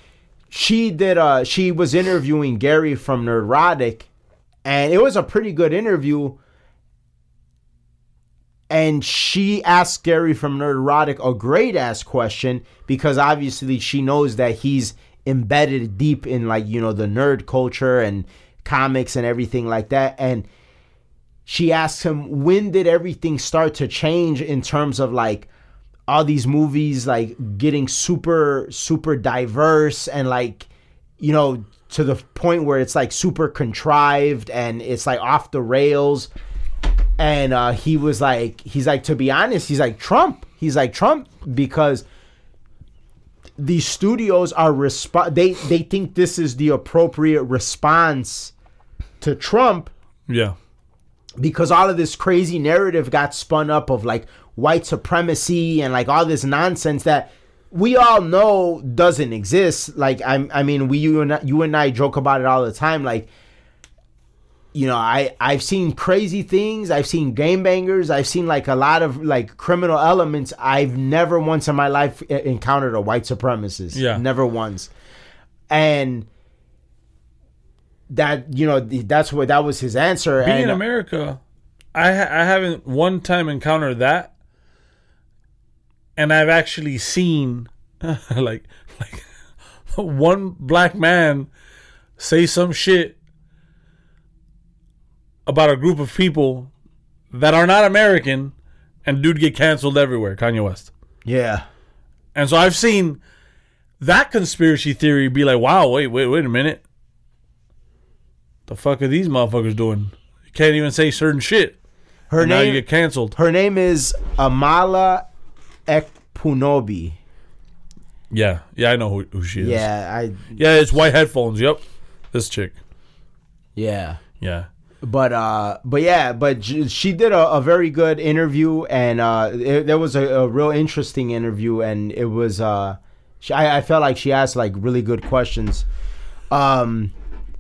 she did uh she was interviewing Gary from Nerdrotic and it was a pretty good interview. And she asked Gary from Nerdrotic a great ass question because obviously she knows that he's embedded deep in like, you know, the nerd culture and comics and everything like that. And she asked him when did everything start to change in terms of like all these movies like getting super super diverse and like you know to the point where it's like super contrived and it's like off the rails and uh he was like he's like to be honest he's like Trump he's like Trump because these studios are resp- they they think this is the appropriate response to Trump Yeah. because all of this crazy narrative got spun up of like white supremacy and like all this nonsense that we all know doesn't exist. Like I, I mean, we you and you and I joke about it all the time. Like, you know, I I've seen crazy things. I've seen game bangers. I've seen like a lot of like criminal elements. I've never once in my life e- encountered a white supremacist. Yeah. never once. And that you know that's what that was his answer. Being and, in America, I ha- I haven't one time encountered that, and I've actually seen <laughs> like like <laughs> one black man say some shit about a group of people that are not American, and dude get canceled everywhere. Kanye West. yeah. And so I've seen that conspiracy theory be like, wow, wait, wait, wait a minute. The fuck are these motherfuckers doing? You can't even say certain shit. Her and now you name get canceled. her name is Amala Ekpunobi. Yeah, yeah, I know who, who she is. Yeah, I yeah, it's white headphones. Yep, this chick. yeah. Yeah, But uh but yeah, but she did a, a very good interview and uh it, there was a, a real interesting interview and it was uh she, I, I felt like she asked like really good questions. Um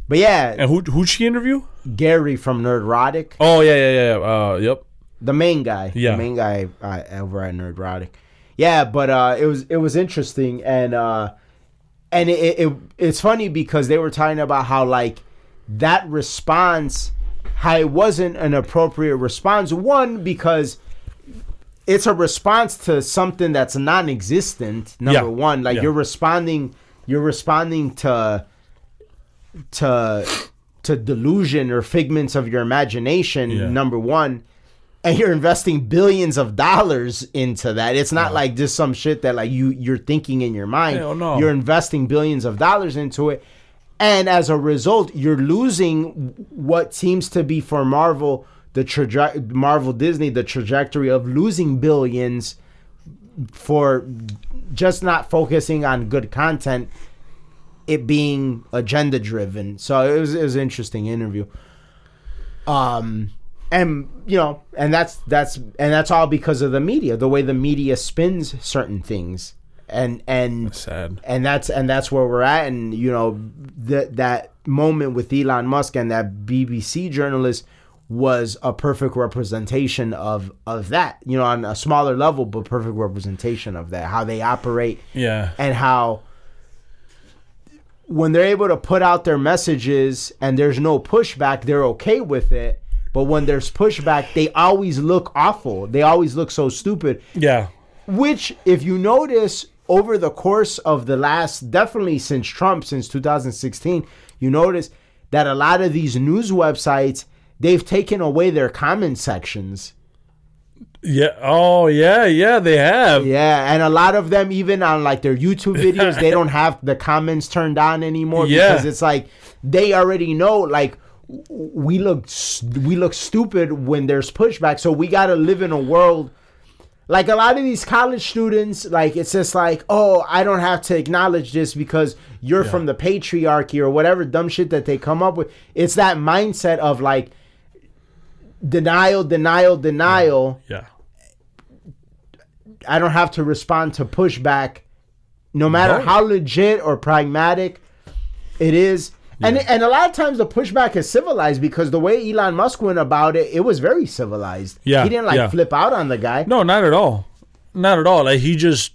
but yeah, and who who'd she interview? Gary from Nerdrotic, Oh yeah, yeah, yeah. Uh, yep. the main guy, Yeah. the main guy uh, over at Nerdrotic. Yeah, but uh, it was it was interesting and uh, and it, it it's funny because they were talking about how like that response, how it wasn't an appropriate response. One because it's a response to something that's non-existent. Number Yeah. one, like Yeah. you're responding, you're responding to to to delusion or figments of your imagination. Yeah. Number one, and you're investing billions of dollars into that. It's not like just some shit that like you you're thinking in your mind. Hell no. You're investing billions of dollars into it, and as a result, you're losing what seems to be for Marvel the Marvel Disney the trajectory of losing billions for just not focusing on good content it being agenda driven so it was it was an interesting interview. Um and you know and that's that's and that's all because of the media the way the media spins certain things and and Sad. and that's and that's where we're at and you know that that moment with Elon Musk and that BBC journalist was a perfect representation of of that you know on a smaller level but perfect representation of that how they operate Yeah. and how when they're able to put out their messages and there's no pushback they're okay with it but when there's pushback they always look awful they always look so stupid Yeah. which if you notice over the course of the last definitely since Trump since 2016 you notice that a lot of these news websites they've taken away their comment sections Yeah. Oh yeah, yeah. They have. yeah and a lot of them even on like their YouTube videos they <laughs> don't have the comments turned on anymore Yeah. because it's like they already know like we look we look stupid when there's pushback so we got to live in a world Like a lot of these college students, like it's just like, oh, I don't have to acknowledge this because you're from the patriarchy or whatever dumb shit that they come up with. It's that mindset of like denial, denial, denial. Yeah. I don't have to respond to pushback, no matter No. how legit or pragmatic it is. And and a lot of times the pushback is civilized because the way Elon Musk went about it, it was very civilized. Yeah, he didn't like yeah. flip out on the guy. No, not at all. Not at all. Like he just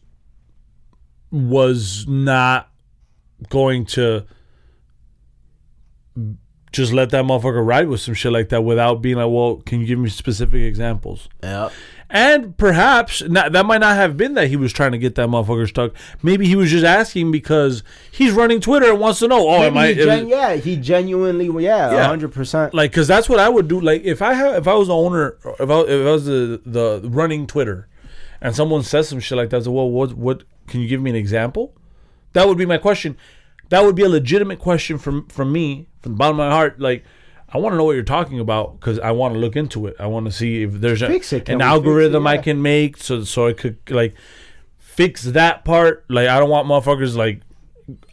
was not going to just let that motherfucker ride with some shit like that without being like, well, can you give me specific examples? Yeah. And perhaps not, that might not have been that he was trying to get that motherfucker stuck. Maybe he was just asking because he's running Twitter and wants to know. Oh, am I? Gen- yeah, he genuinely, yeah, Yeah. hundred percent. like because that's what I would do. Like if I have, if I was the owner, if I, if I was the the running Twitter, and someone says some shit like that, I say, well, what what can you give me an example? That would be my question. That would be a legitimate question from from me, from the bottom of my heart. Like I want to know what you're talking about because I want to look into it. I want to see if there's a. An fix it? algorithm I can make so so I could like fix that part. Like I don't want motherfuckers like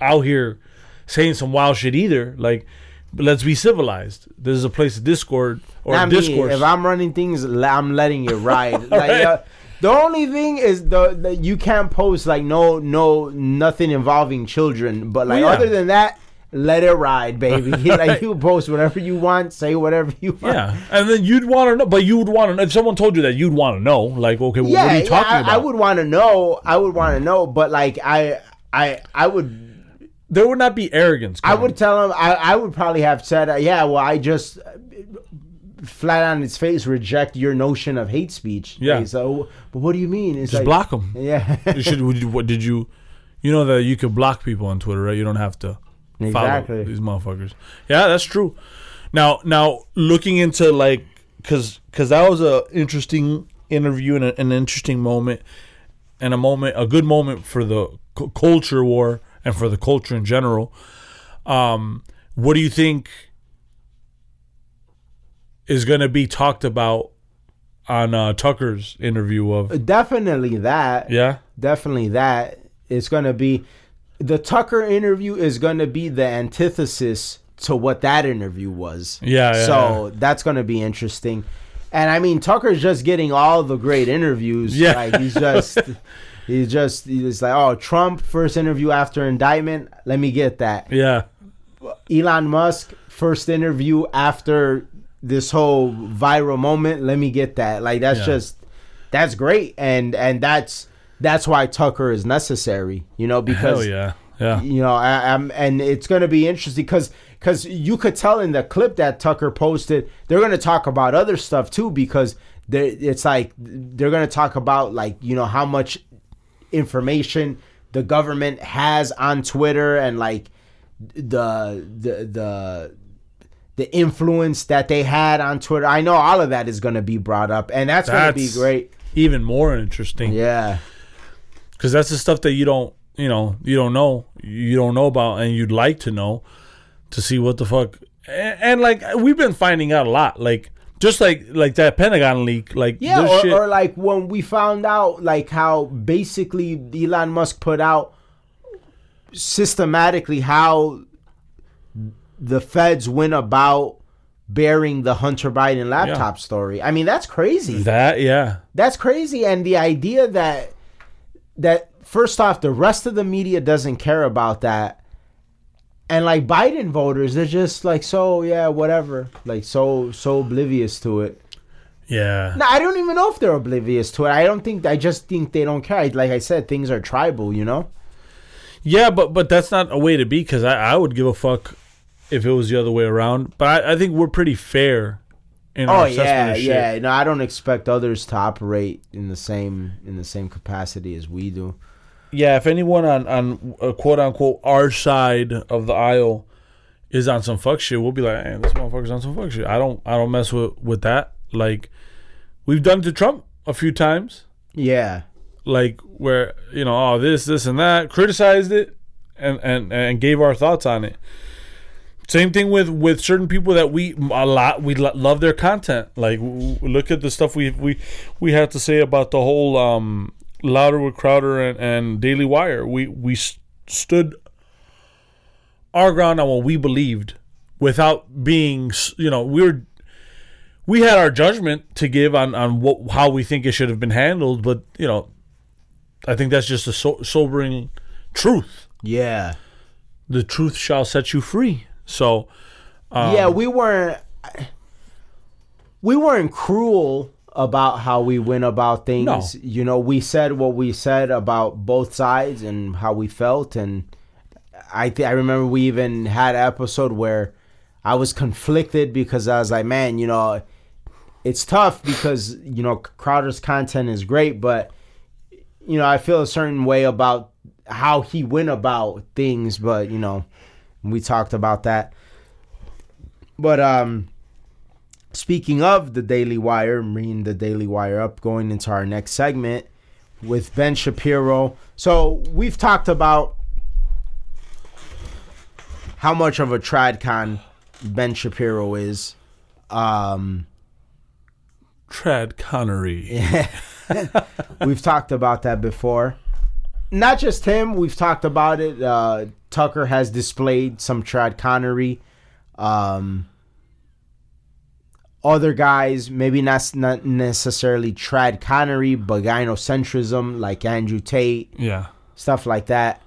out here saying some wild shit either. Like, but let's be civilized. This is a place of discord or Not me. discourse. If I'm running things, I'm letting it ride. <laughs> like, uh, the only thing is the, the you can't post like no no nothing involving children. But like Well, yeah. other than that, let it ride, baby. <laughs> like you post whatever you want, say whatever you want. yeah, and then you'd want to know, but you would want to know if someone told you that you'd want to know. Like, okay, well, Yeah, what are you yeah, talking I, about? I would want to know. I would want to know, but like I, I, I would, there would not be arrogance. I would tell him. I, I would probably have said, uh, yeah, well, I just uh, flat on its face reject your notion of hate speech. Yeah. So, but what do you mean? It's just like, block them. <laughs> Yeah. you should. Would you, what did you? You know that you could block people on Twitter, right? You don't have to Exactly. these motherfuckers. Yeah, that's true. Now, now looking into like, cause, cause that was a interesting interview and a, an interesting moment, and a moment, a good moment for the cu- culture war and for the culture in general. Um, what do you think is going to be talked about on uh, Tucker's interview of? Definitely that. Yeah, Definitely that. It's going to be the Tucker interview is going to be the antithesis to what that interview was. Yeah, yeah, so that's going to be interesting. And I mean, Tucker's just getting all the great interviews. Yeah. Like he's just, <laughs> he's just, he's like, oh, Trump first interview after indictment. Let me get that. yeah, Elon Musk first interview after this whole viral moment. Let me get that. Like that's Yeah. just that's great, and and that's that's why Tucker is necessary. You know hell because yeah, yeah. you know I, I'm and it's gonna be interesting because because you could tell in the clip that Tucker posted they're gonna talk about other stuff too because it's like they're gonna talk about like you know how much information the government has on Twitter and like the the the the influence that they had on Twitter. I know all of that is going to be brought up, and that's, going to be great. Even more interesting. Yeah, because that's the stuff that you don't you know you don't know. You don't know about and you'd like to know to see what the fuck. And, and like we've been finding out a lot. Like just like like that pentagon leak like yeah, this or, shit, or like when we found out like how basically Elon Musk put out systematically how the feds went about bearing the Hunter Biden laptop story. I mean, that's crazy. that yeah. That's crazy, and the idea that that first off, the rest of the media doesn't care about that, and like Biden voters, they're just like, so yeah, whatever, like so so oblivious to it. yeah No, I don't even know if they're oblivious to it. I don't think. I just think they don't care. Like I said, things are tribal, you know. yeah but but that's not a way to be because I, I would give a fuck if it was the other way around but I, I think we're pretty fair in Oh yeah, of shit. yeah. No, I don't expect others to operate in the same in the same capacity as we do. yeah, if anyone on on uh, quote unquote our side of the aisle is on some fuck shit, we'll be like, hey, this motherfucker's on some fuck shit. I don't I don't mess with with that. Like we've done to Trump a few times, Yeah, like where you know, oh this this and that, criticized it and and and gave our thoughts on it. Same thing with with certain people that we a lot we lo- love their content. Like w- look at the stuff we we we had to say about the whole um, louder with Crowder and, and Daily Wire. We we s- stood our ground on what we believed without being you know we were we had our judgment to give on on what how we think it should have been handled, but you know I think that's just a so- sobering truth. Yeah. The truth shall set you free. So. Um, yeah, we weren't we weren't cruel about how we went about things. No. You know, we said what we said about both sides and how we felt and I th- I remember we even had an episode where I was conflicted because I was like, man, you know, it's tough because, you know, Crowder's content is great, but you know, I feel a certain way about how he went about things, but you know, we talked about that. But um speaking of the Daily Wire, reading the Daily Wire up, going into our next segment with Ben Shapiro. So we've talked about how much of a tradcon Ben Shapiro is. Um Trad Connery. <laughs> we've talked about that before. Not just him, we've talked about it. Uh, Tucker has displayed some Trad Connery. Um, other guys, maybe not, not necessarily Trad Connery, but gynocentrism, like Andrew Tate, Yeah. stuff like that.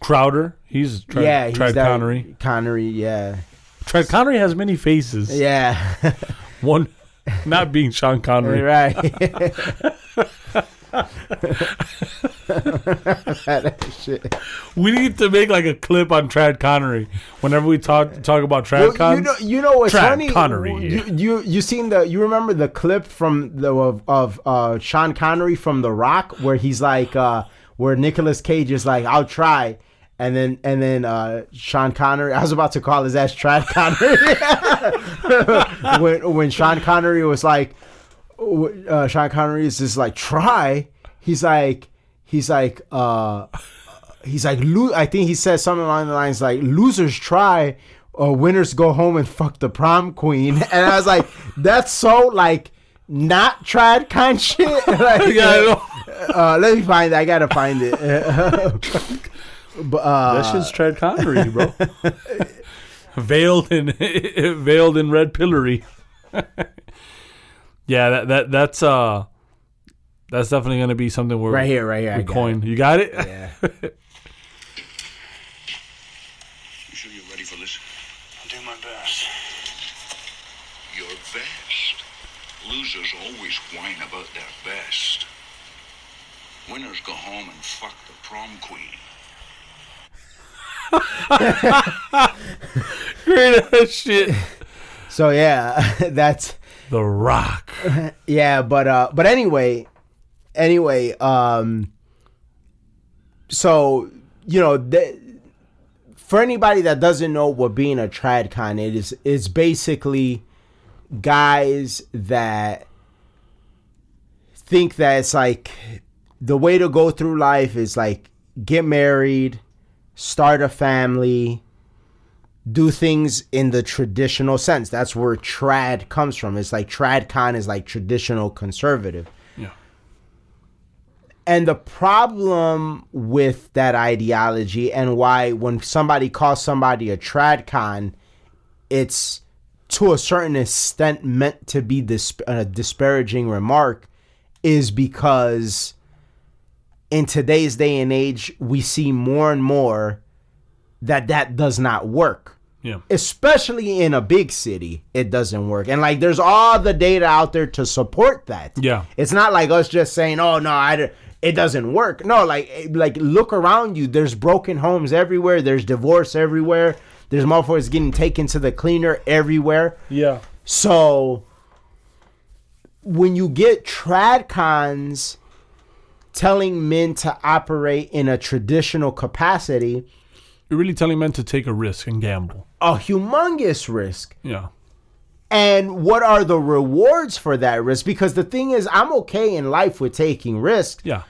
Crowder. He's Trad, yeah, he's Trad Connery. Connery, yeah. Trad Connery has many faces. Yeah. <laughs> One not being Sean Connery. right. <laughs> <laughs> <laughs> that shit. We need to make like a clip on Trad Connery whenever we talk talk about Trad Well, Con. you know, you know what's Trad funny? Connery. You, you you seen the you remember the clip from the of, of uh, Sean Connery from The Rock where he's like uh, where Nicolas Cage is like I'll try. And then, and then, uh, Sean Connery. <laughs> I was about to call his ass Trad Connery. <laughs> when when Sean Connery was like, uh, Sean Connery is just like try. He's like, he's like, uh, he's like, lo- I think he said something along the lines like, "Losers try, or winners go home and fuck the prom queen." <laughs> And I was like, that's so like not tradcon shit. <laughs> like, <laughs> Yeah, uh, let me find it. I gotta find it. but uh, That's just Trad Connery, bro. veiled in veiled in red pillory. yeah, that that that's uh that's definitely gonna be something we're right here, right here. I got coin. You got it? it. Yeah. <laughs> You sure you're ready for this? I'll do my best. Your best. Losers always whine about their best. Winners go home and fuck the prom queen. Great ass shit. So yeah, <laughs> that's The Rock. <laughs> yeah, but uh, but anyway, anyway, um, so you know, for anybody that doesn't know what being a tradcon it is, it's basically guys that think that it's like the way to go through life is like get married, start a family, do things in the traditional sense. That's where trad comes from. It's like tradcon is like traditional conservative. And the problem with that ideology and why when somebody calls somebody a tradcon, it's to a certain extent meant to be dis- a disparaging remark is because in today's day and age we see more and more that that does not work Yeah. especially in a big city it doesn't work and like there's all the data out there to support that Yeah. it's not like us just saying oh no I, it doesn't work no like eh, like look around you there's broken homes everywhere there's divorce everywhere there's motherfuckers getting taken to the cleaner everywhere Yeah. so when you get tradcons telling men to operate in a traditional capacity You're really telling men to take a risk and gamble. A humongous risk Yeah. And what are the rewards for that risk? Because the thing is, I'm okay in life with taking risks, Yeah.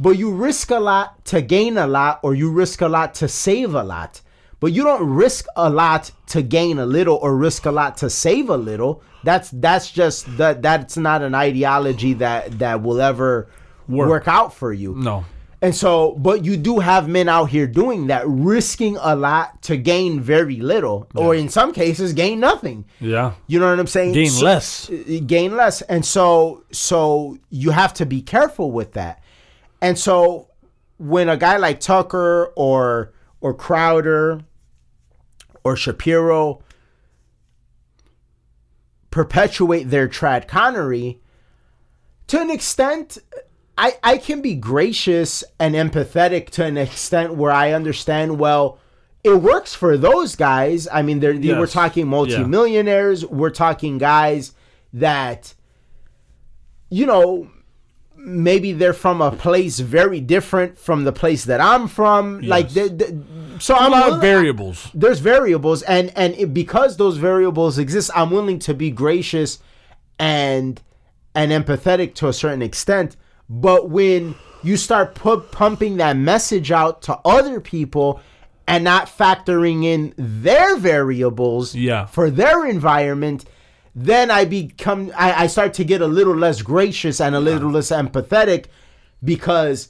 but you risk a lot to gain a lot, or you risk a lot to save a lot. but you don't risk a lot to gain a little or risk a lot to save a little. That's that's just that that's not an ideology that that will ever Work. work out for you. No. And so, but you do have men out here doing that, risking a lot to gain very little, or in some cases, gain nothing. Yeah. You know what I'm saying? Gain So- less. uh, gain less, and so so you have to be careful with that. And so, when a guy like Tucker or or Crowder or Shapiro perpetuate their trad connery, to an extent, I, I can be gracious and empathetic to an extent where I understand, well, it works for those guys. I mean, they're, they we're talking multimillionaires. We're talking guys that, you know, maybe they're from a place very different from the place that I'm from. Like, they- they- so A I'm lot of variables. there's variables and and it, because those variables exist i'm willing to be gracious and and empathetic to a certain extent but when you start pu- pumping that message out to other people and not factoring in their variables Yeah. for their environment then i become I, I start to get a little less gracious and a little less empathetic because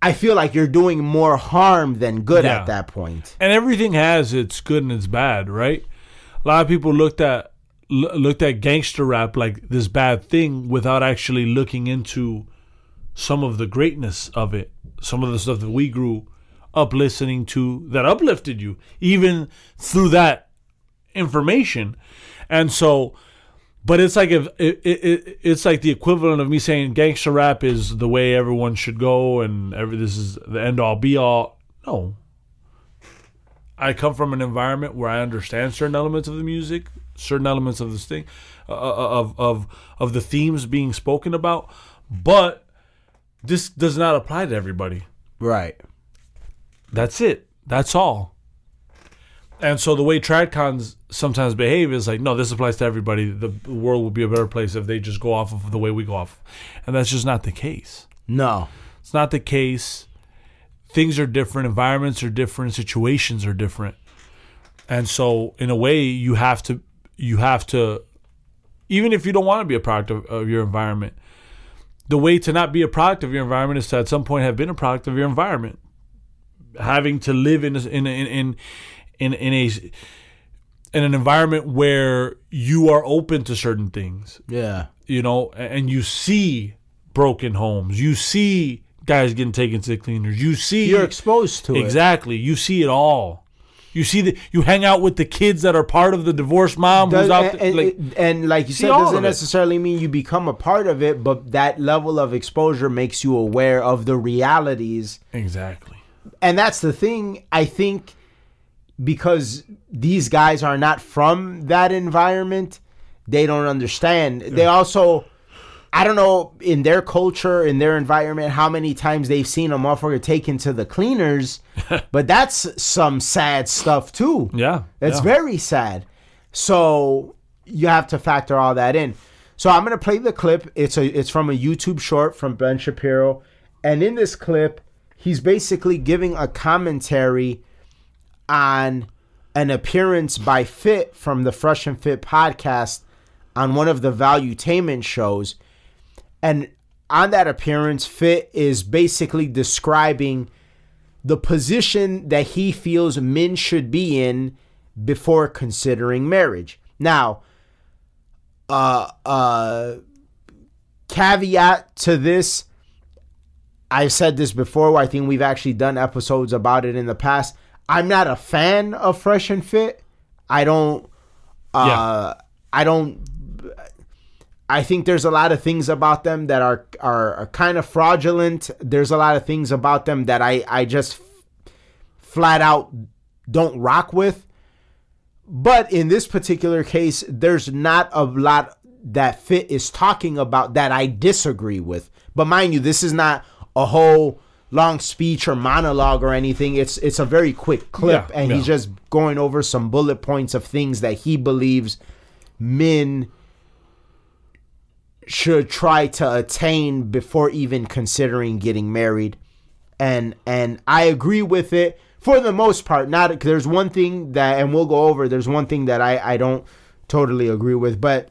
i feel like you're doing more harm than good Yeah. at that point. and everything has its good and its bad, right? A lot of people looked at looked at gangster rap like this bad thing without actually looking into some of the greatness of it, some of the stuff that we grew up listening to that uplifted you, even through that information. And so, but it's like if it, it, it it's like the equivalent of me saying gangster rap is the way everyone should go and every this is the end all be all. No, I come from an environment where I understand certain elements of the music, certain elements of this thing, uh, of of of the themes being spoken about, but this does not apply to everybody. right That's it. That's all. And so the way tradcons sometimes behave is like, no, this applies to everybody. The world will be a better place if they just go off of the way we go off, and that's just not the case. No. It's not the case. Things are different, environments are different, situations are different. And so in a way you have to you have to even if you don't want to be a product of, of your environment, the way to not be a product of your environment is to at some point have been a product of your environment. Having to live in a, in a- in in in, a in an environment where you are open to certain things Yeah. you know, and you see broken homes, you see guys getting taken to the cleaners, you see You're exposed to it. exactly, you see it all. You see that you hang out with the kids that are part of the divorced mom Does, who's out and, there, and, like, and like you said, doesn't necessarily mean you become a part of it, but that level of exposure makes you aware of the realities. exactly. And that's the thing, I think, because these guys are not from that environment, they don't understand. They also, I don't know, in their culture, in their environment, how many times they've seen a motherfucker taken to the cleaners, <laughs> but that's some sad stuff too. Yeah, That's yeah. very sad. So you have to factor all that in. So I'm gonna play the clip. It's a it's from a YouTube short from Ben Shapiro, and in this clip, he's basically giving a commentary on an appearance by Fit from the Fresh and Fit podcast on one of the Valuetainment shows, and on that appearance, Fit is basically describing the position that he feels men should be in before considering marriage. Now, uh, uh, caveat to this, I've said this before. I think we've actually done episodes about it in the past. I'm not a fan of Fresh and Fit. I don't. Uh, I don't. I think there's a lot of things about them that are, are are kind of fraudulent. There's a lot of things about them that I I just f- flat out don't rock with. But in this particular case, there's not a lot that Fit is talking about that I disagree with. But mind you, this is not a whole long speech or monologue or anything. It's it's a very quick clip, Yeah, and he's just going over some bullet points of things that he believes men should try to attain before even considering getting married. and and I agree with it for the most part. Not there's one thing that, and we'll go over. There's one thing that I I don't totally agree with, but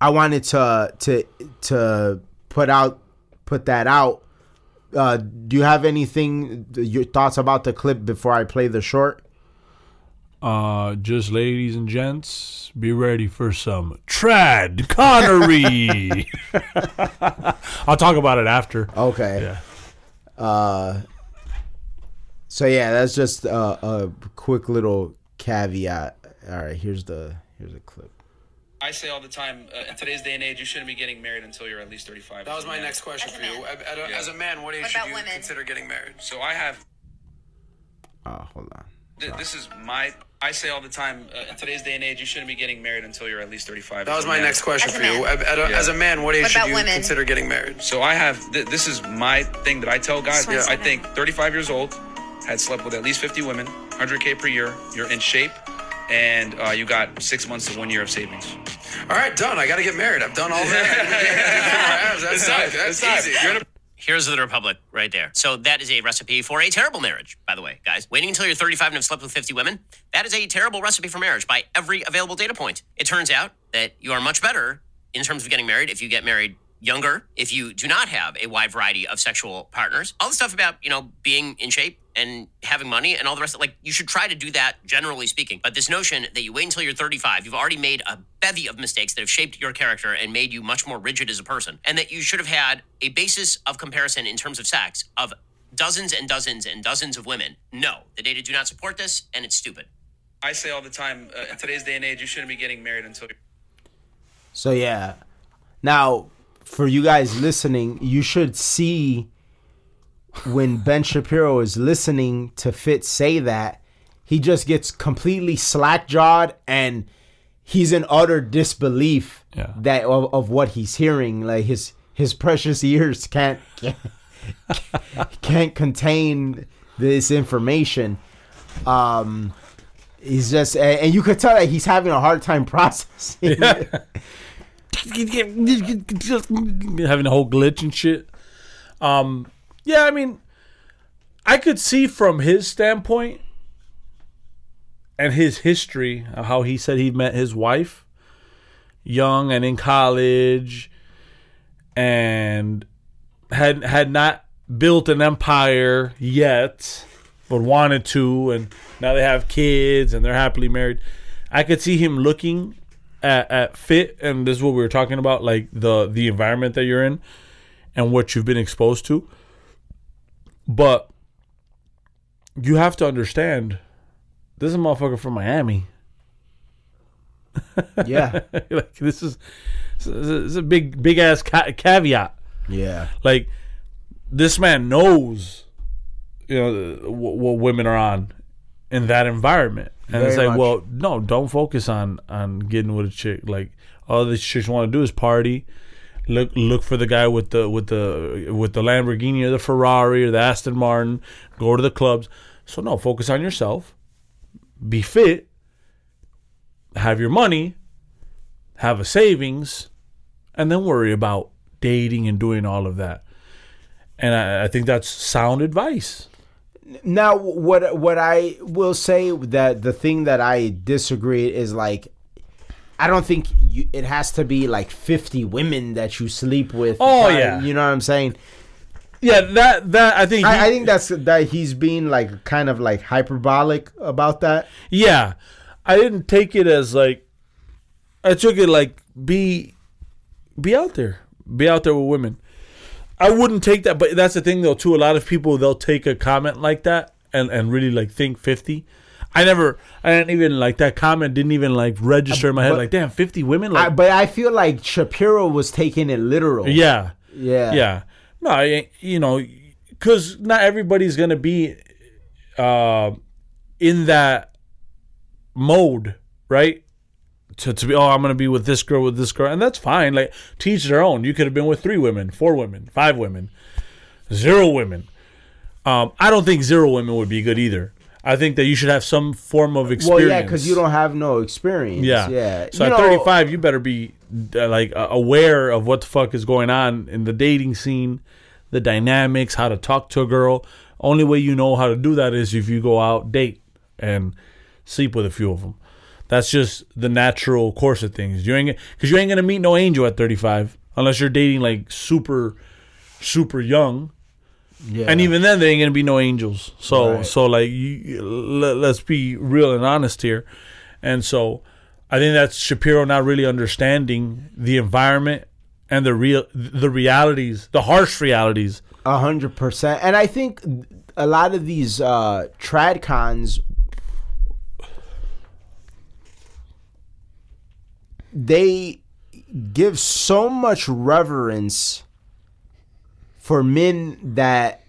I wanted to to to put out put that out. Uh, do you have anything your thoughts about the clip before I play the short? Uh, just ladies and gents, be ready for some trad Connery. <laughs> I'll talk about it after. Okay. Yeah. Uh, so yeah, that's just a, a quick little caveat. All right, here's the here's a clip. I say all the time, uh, in today's day and age, you shouldn't be getting married until you're at least 35. That was my man. next question for you. man. At- at a- Yeah. As a man, what age What should you women? consider getting married? So I have, Oh, hold on. th- this is my, I say all the time, uh, in today's day and age, you shouldn't be getting married until you're at least 35. That was my man. next question As a for you. man. At- at a- Yeah. As a man, what age What should about you women? consider getting married? So I have, th- this is my thing that I tell guys. Just wanna I think 35 years old, had slept with at least 50 women, 100K per year, you're in shape, and uh, you got six months to one year of savings. All right, done. I got to get married. I've done all that. <laughs> <laughs> That's, It's time. That's It's time. easy. You're in a- Here's the Republic right there. So that is a recipe for a terrible marriage, by the way, guys. Waiting until you're 35 and have slept with 50 women, that is a terrible recipe for marriage by every available data point. It turns out that you are much better in terms of getting married if you get married younger, if you do not have a wide variety of sexual partners. All the stuff about, you know, being in shape and having money and all the rest of like you should try to do that generally speaking. But this notion that you wait until you're 35, you've already made a bevy of mistakes that have shaped your character and made you much more rigid as a person, and that you should have had a basis of comparison in terms of sex of dozens and dozens and dozens of women. No, the data do not support this, and it's stupid. I say all the time, uh, in today's day and age, you shouldn't be getting married until you're So yeah. Now, for you guys listening, you should see when Ben Shapiro is listening to Fitz say that, he just gets completely slack jawed and he's in utter disbelief Yeah. that of, of what he's hearing. Like his his precious ears can't can't, <laughs> can't contain this information. Um he's just and and you could tell that he's having a hard time <laughs> processing it. Having a whole glitch and shit. Um, yeah, I mean, I could see from his standpoint and his history of how he said he met his wife young and in college and had had not built an empire yet but wanted to and now they have kids and they're happily married i could see him looking at, at fit and this is what we were talking about like the the environment that you're in and what you've been exposed to but you have to understand this is a motherfucker from miami <laughs> yeah. like this is this is a, this is a big big ass ca- caveat Yeah. like this man knows you know what, what women are on in that environment and it's Very like much. well no don't focus on on getting with a chick. Like all these chicks want to do is party. Look look for the guy with the with the with the Lamborghini or the Ferrari or the Aston Martin. Go to the clubs. So no focus on yourself. Be fit. Have your money. Have a savings. And then worry about dating and doing all of that. And I, I think that's sound advice Now, what what I will say that the thing that I disagree is like, I don't think you, it has to be like fifty women that you sleep with. Oh, Uh, yeah. you know what I'm saying. yeah that that I think I, I he- think that's that he's being like kind of like hyperbolic about that. Yeah, I didn't take it as like I took it like be be out there, be out there with women. I wouldn't take that, but that's the thing though too. A lot of people they'll take a comment like that and and really like think fifty. I never, I didn't even like that comment. Didn't even like register in my head. but- Like, damn, fifty women. I, but I feel like Shapiro was taking it literal. yeah, yeah, yeah. No, I, you know, because not everybody's gonna be uh, in that mode, right? To, to be, oh, I'm gonna be with this girl, with this girl, and that's fine. Like, teach their own. You could have been with three women, four women, five women, zero women. Um, I don't think zero women would be good either. I think that you should have some form of experience. Well, yeah, because you don't have no experience. Yeah. yeah. So You at know, 35, you better be uh, like uh, aware of what the fuck is going on in the dating scene, the dynamics, how to talk to a girl. Only way you know how to do that is if you go out, date, and sleep with a few of them. That's just the natural course of things. You ain't because you ain't gonna meet no angel at 35 unless you're dating like super, super young. Yeah. And even then, there ain't gonna be no angels. So, Right. so like, you, let, let's be real and honest here. And so, I think that's Shapiro not really understanding the environment and the real, the realities, the harsh realities. A hundred percent. And I think a lot of these uh trad cons they give so much reverence for men that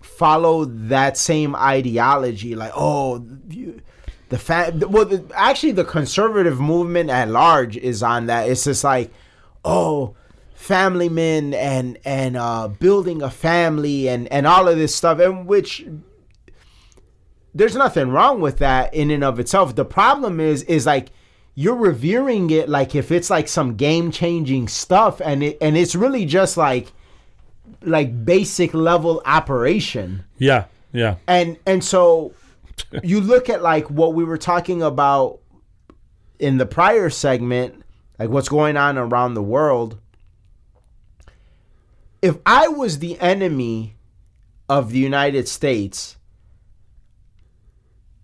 follow that same ideology like oh the fa- well the, actually the conservative movement at large is on that. It's just like oh family men and and uh building a family and and all of this stuff and which there's nothing wrong with that in and of itself. The problem is is like you're revering it like if it's like some game changing stuff and it and it's really just like like basic level operation. Yeah, yeah, and and so <laughs> you look at like what we were talking about in the prior segment like what's going on around the world. If i was the enemy of the united states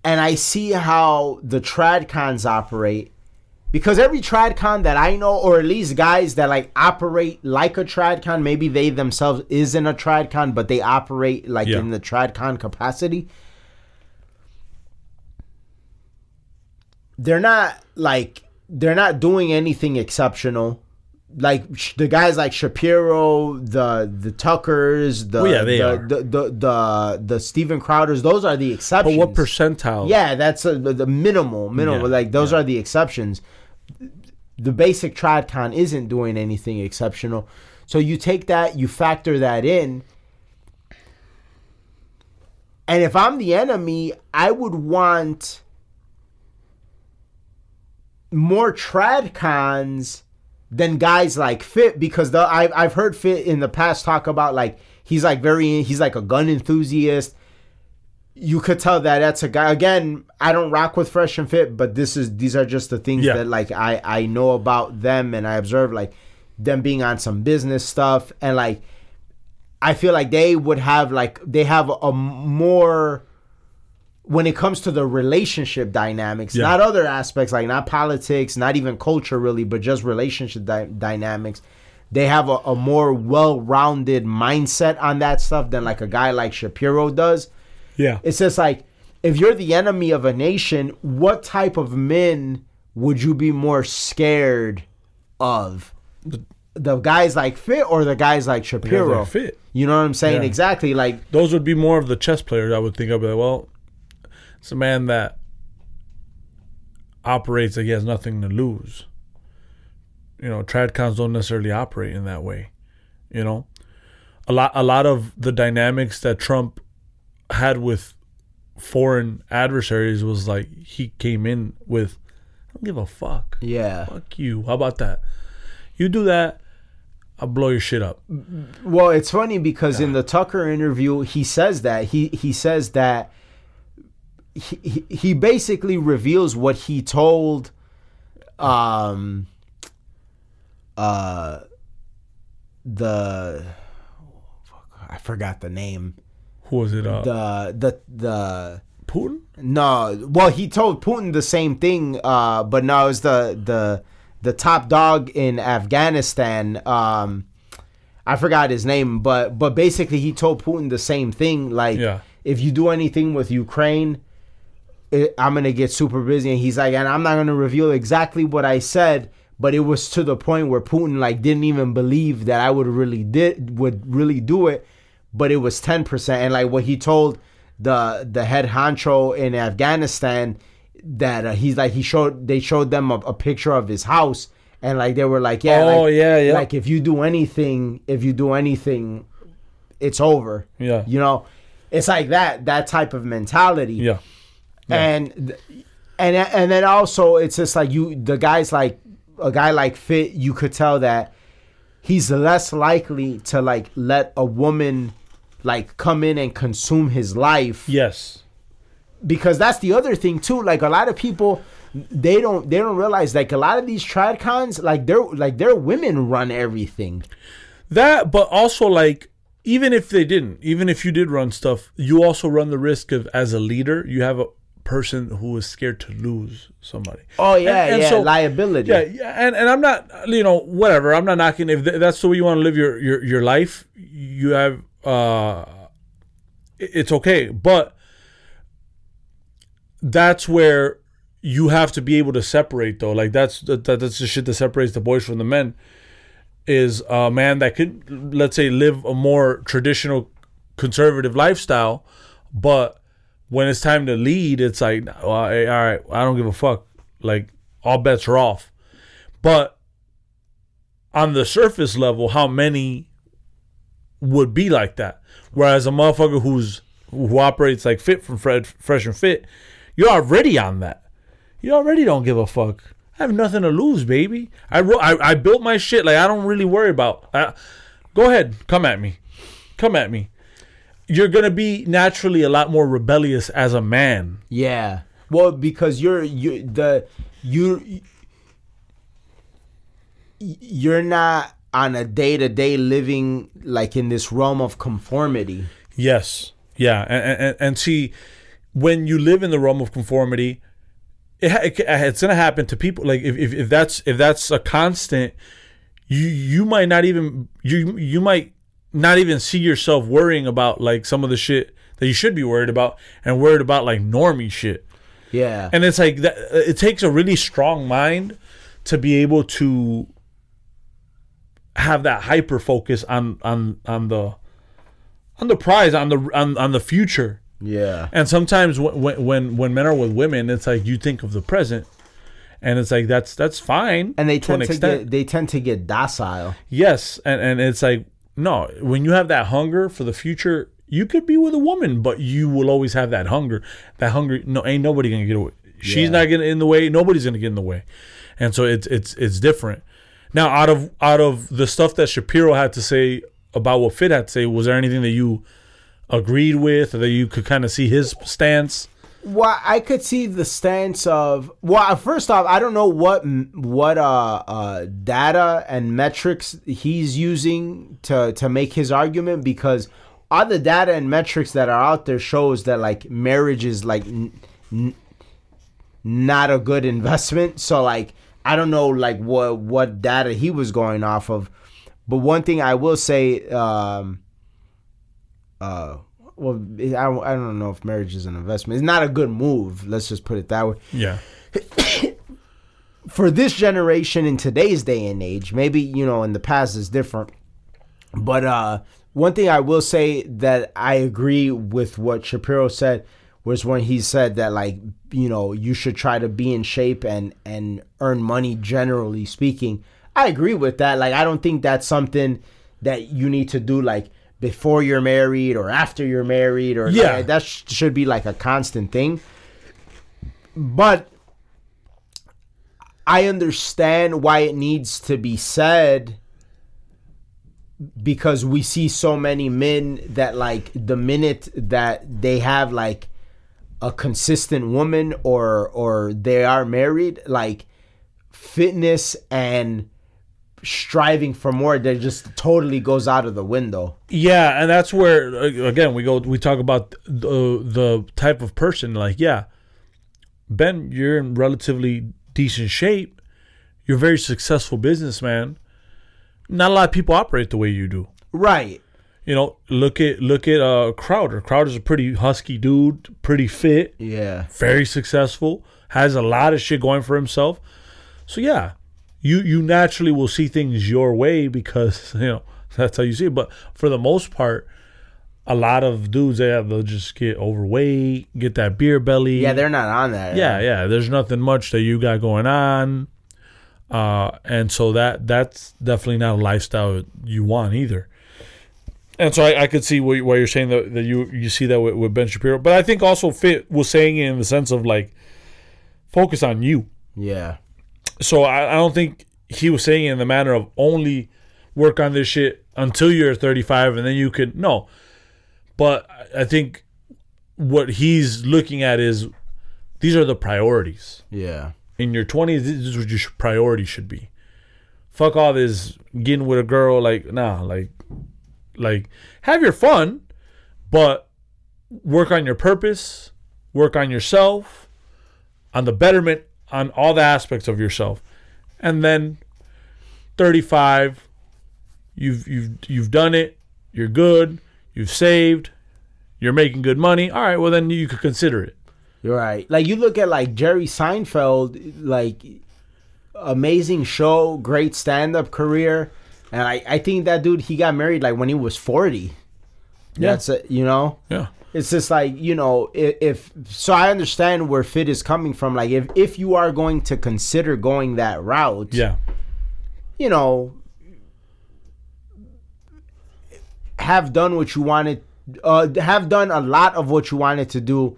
and i see how the tradcons operate because every tradcon that i know or at least guys that like operate like a tradcon maybe they themselves isn't a tradcon but they operate like Yeah. in the tradcon capacity they're not like they're not doing anything exceptional. Like sh- the guys like Shapiro, the the Tuckers, the Oh, yeah, they the, are. the, the the the Steven Crowders, those are the exceptions. but what percentile? Yeah, that's a, the, the minimal, minimal. Yeah, like those are the exceptions. The basic TradCon isn't doing anything exceptional. So you take that, you factor that in. And if I'm the enemy, I would want more TradCons than guys like Fit because the I've I've heard Fit in the past talk about like he's like very he's like a gun enthusiast you could tell that that's a guy again i don't rock with fresh and fit but this is these are just the things Yeah. that like i i know about them and i observe like them being on some business stuff and like i feel like they would have like they have a more when it comes to the relationship dynamics Yeah. not other aspects like not politics not even culture really but just relationship dy- dynamics they have a, a more well-rounded mindset on that stuff than like a guy like shapiro does yeah. it's just like if you're the enemy of a nation, what type of men would you be more scared of? The guys like Fit or the guys like Shapiro? like Fit. You know what I'm saying? Yeah. Exactly. Like Those would be more of the chess players. I would think of it. Well, it's a man that operates like he has nothing to lose. You know, tradcons don't necessarily operate in that way. You know, a lot a lot of the dynamics that Trump had with foreign adversaries was like he came in with I don't give a fuck. yeah. Fuck you. How about that? You do that, I'll blow your shit up. Well, it's funny because in the Tucker interview, he says that he he says that he he- he basically reveals what he told um uh the I forgot the name Who was it? Uh, the the the Putin? no well he told Putin the same thing uh but no it was the the the top dog in Afghanistan um I forgot his name but but basically he told Putin the same thing like Yeah. if you do anything with Ukraine it, I'm gonna get super busy and he's like and I'm not gonna reveal exactly what I said but it was to the point where Putin like didn't even believe that I would really did would really do it but it was 10% and like what he told the the head honcho in Afghanistan that uh, he's like he showed they showed them a, a picture of his house and like they were like yeah Oh, like, yeah, yeah. like if you do anything if you do anything it's over Yeah. you know it's like that that type of mentality Yeah. and and and then also it's just like you the guys like a guy like Fit you could tell that he's less likely to like let a woman like come in and consume his life Yes. because that's the other thing too like a lot of people they don't they don't realize like a lot of these tradcons like they're like their women run everything That, but also like even if they didn't, even if you did run stuff, you also run the risk of as a leader, you have a person who is scared to lose somebody. oh yeah And- and yeah so- liability Yeah, yeah, and, and I'm not, you know, whatever. I'm not knocking if that's the way you want to live your your your life. You have, uh, it's okay, but that's where you have to be able to separate though. Like that's that, that's the shit that separates the boys from the men. Is a man that could, let's say, live a more traditional conservative lifestyle, but when it's time to lead, it's like, well, all right, I don't give a fuck. Like all bets are off. But on the surface level, how many would be like that? Whereas a motherfucker who's who operates like fit from Fred, fresh and fit, you're already on that. You already don't give a fuck. I have nothing to lose, baby. I I, I built my shit. Like I don't really worry about. I, go ahead, come at me, come at me. You're gonna be naturally a lot more rebellious as a man. Yeah. Well, because you're you the you you're not on a day to day living like in this realm of conformity. Yes. Yeah. And, and, and see, when you live in the realm of conformity, it, it, uh, it's going to happen to people. Like if, if, if that's if that's a constant, you you might not even you you might not even see yourself worrying about like some of the shit that you should be worried about and worried about like normie shit. Yeah. And it's like that, it takes a really strong mind to be able to have that hyper focus on on on the on the prize on the on, on the future. yeah. And sometimes when when when men are with women, it's like you think of the present, and it's like that's that's fine. And they to tend to extent. get they tend to get docile. Yes, and and it's like no, when you have that hunger for the future, you could be with a woman, but you will always have that hunger. That hunger, no, ain't nobody gonna get away. She's Yeah. not getting in the way. Nobody's gonna get in the way, and so it's it's it's different. Now, out of out of the stuff that Shapiro had to say about what Fit had to say, was there anything that you agreed with, or that you could kind of see his stance? Well, I could see the stance of well. First off, I don't know what what uh, uh, data and metrics he's using to to make his argument because all the data and metrics that are out there shows that like marriage is like n- n- not a good investment. So like I don't know like what what data he was going off of, but one thing I will say. Um, uh, well, I don't, I don't know if marriage is an investment. It's not a good move. Let's just put it that way. Yeah, <coughs> For this generation in today's day and age, maybe you know in the past is different. But uh, one thing I will say that I agree with what Shapiro said was when he said that like you know you should try to be in shape and and earn money generally speaking. I agree with that. Like I don't think that's something that you need to do like before you're married or after you're married or Yeah. like, that sh- should be like a constant thing. But I understand why it needs to be said because we see so many men that like the minute that they have like a consistent woman or or they are married like fitness and striving for more that just totally goes out of the window Yeah, and that's where again we go. We talk about the the type of person. Like, yeah, Ben, you're in relatively decent shape. You're a very successful businessman. Not a lot of people operate the way you do. right You know, look at look at uh Crowder. Crowder's a pretty husky dude, pretty fit, yeah very successful, has a lot of shit going for himself. So yeah, you you naturally will see things your way because <laughs> you know that's how you see it. But for the most part, a lot of dudes yeah they'll just get overweight, get that beer belly. yeah they're not on that yeah yeah. There's nothing much that you got going on, uh, and so that that's definitely not a lifestyle you want either. And so I, I could see why, you're saying that, that you you see that with, with Ben Shapiro, but I think also Fit was saying it in the sense of like focus on you. Yeah. So I, I don't think he was saying it in the manner of only work on this shit until you're 35 and then you can no. But I- I think what he's looking at is these are the priorities. Yeah. in your 20s this is what your priority should be. Fuck all this getting with a girl like nah like like have your fun but work on your purpose work on yourself on the betterment on all the aspects of yourself and then 35 you've you've you've done it you're good you've saved you're making good money all right well then you could consider it You're right. Like you look at like Jerry Seinfeld, like amazing show, great stand up career. And I, I think that dude he got married like when he was forty. Yeah. That's it, you know? yeah It's just like, you know, if, if so I understand where Fit is coming from. Like if if you are going to consider going that route, yeah you know, have done what you wanted, uh, have done a lot of what you wanted to do,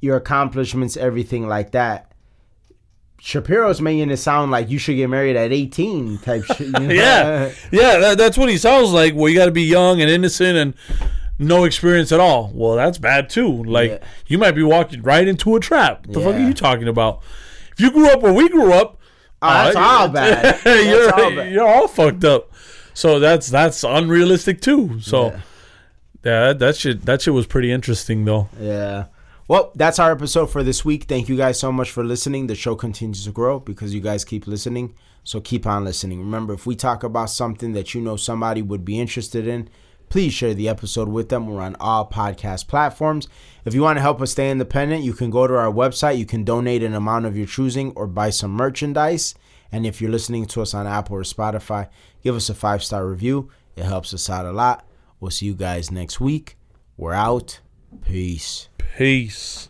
your accomplishments, everything like that. Shapiro's making it sound like you should get married at 18 type shit. You <laughs> know? yeah, yeah. That, that's what he sounds like. Well, you got to be young and innocent and no experience at all. Well, that's bad too. Like Yeah. you might be walking right into a trap. What the fuck are you talking about? If you grew up where we grew up, Oh, that's uh, all <laughs> bad. That's you're all bad. you're all fucked up. So that's that's unrealistic too. So Yeah. yeah, that, that shit that shit was pretty interesting though. Yeah. Well, that's our episode for this week. Thank you guys so much for listening. The show continues to grow because you guys keep listening. So keep on listening. Remember, if we talk about something that you know somebody would be interested in, please share the episode with them. We're on all podcast platforms. If you want to help us stay independent, you can go to our website. You can donate an amount of your choosing or buy some merchandise. And if you're listening to us on Apple or Spotify, give us a five star review. It helps us out a lot. We'll see you guys next week. We're out. Peace. Peace.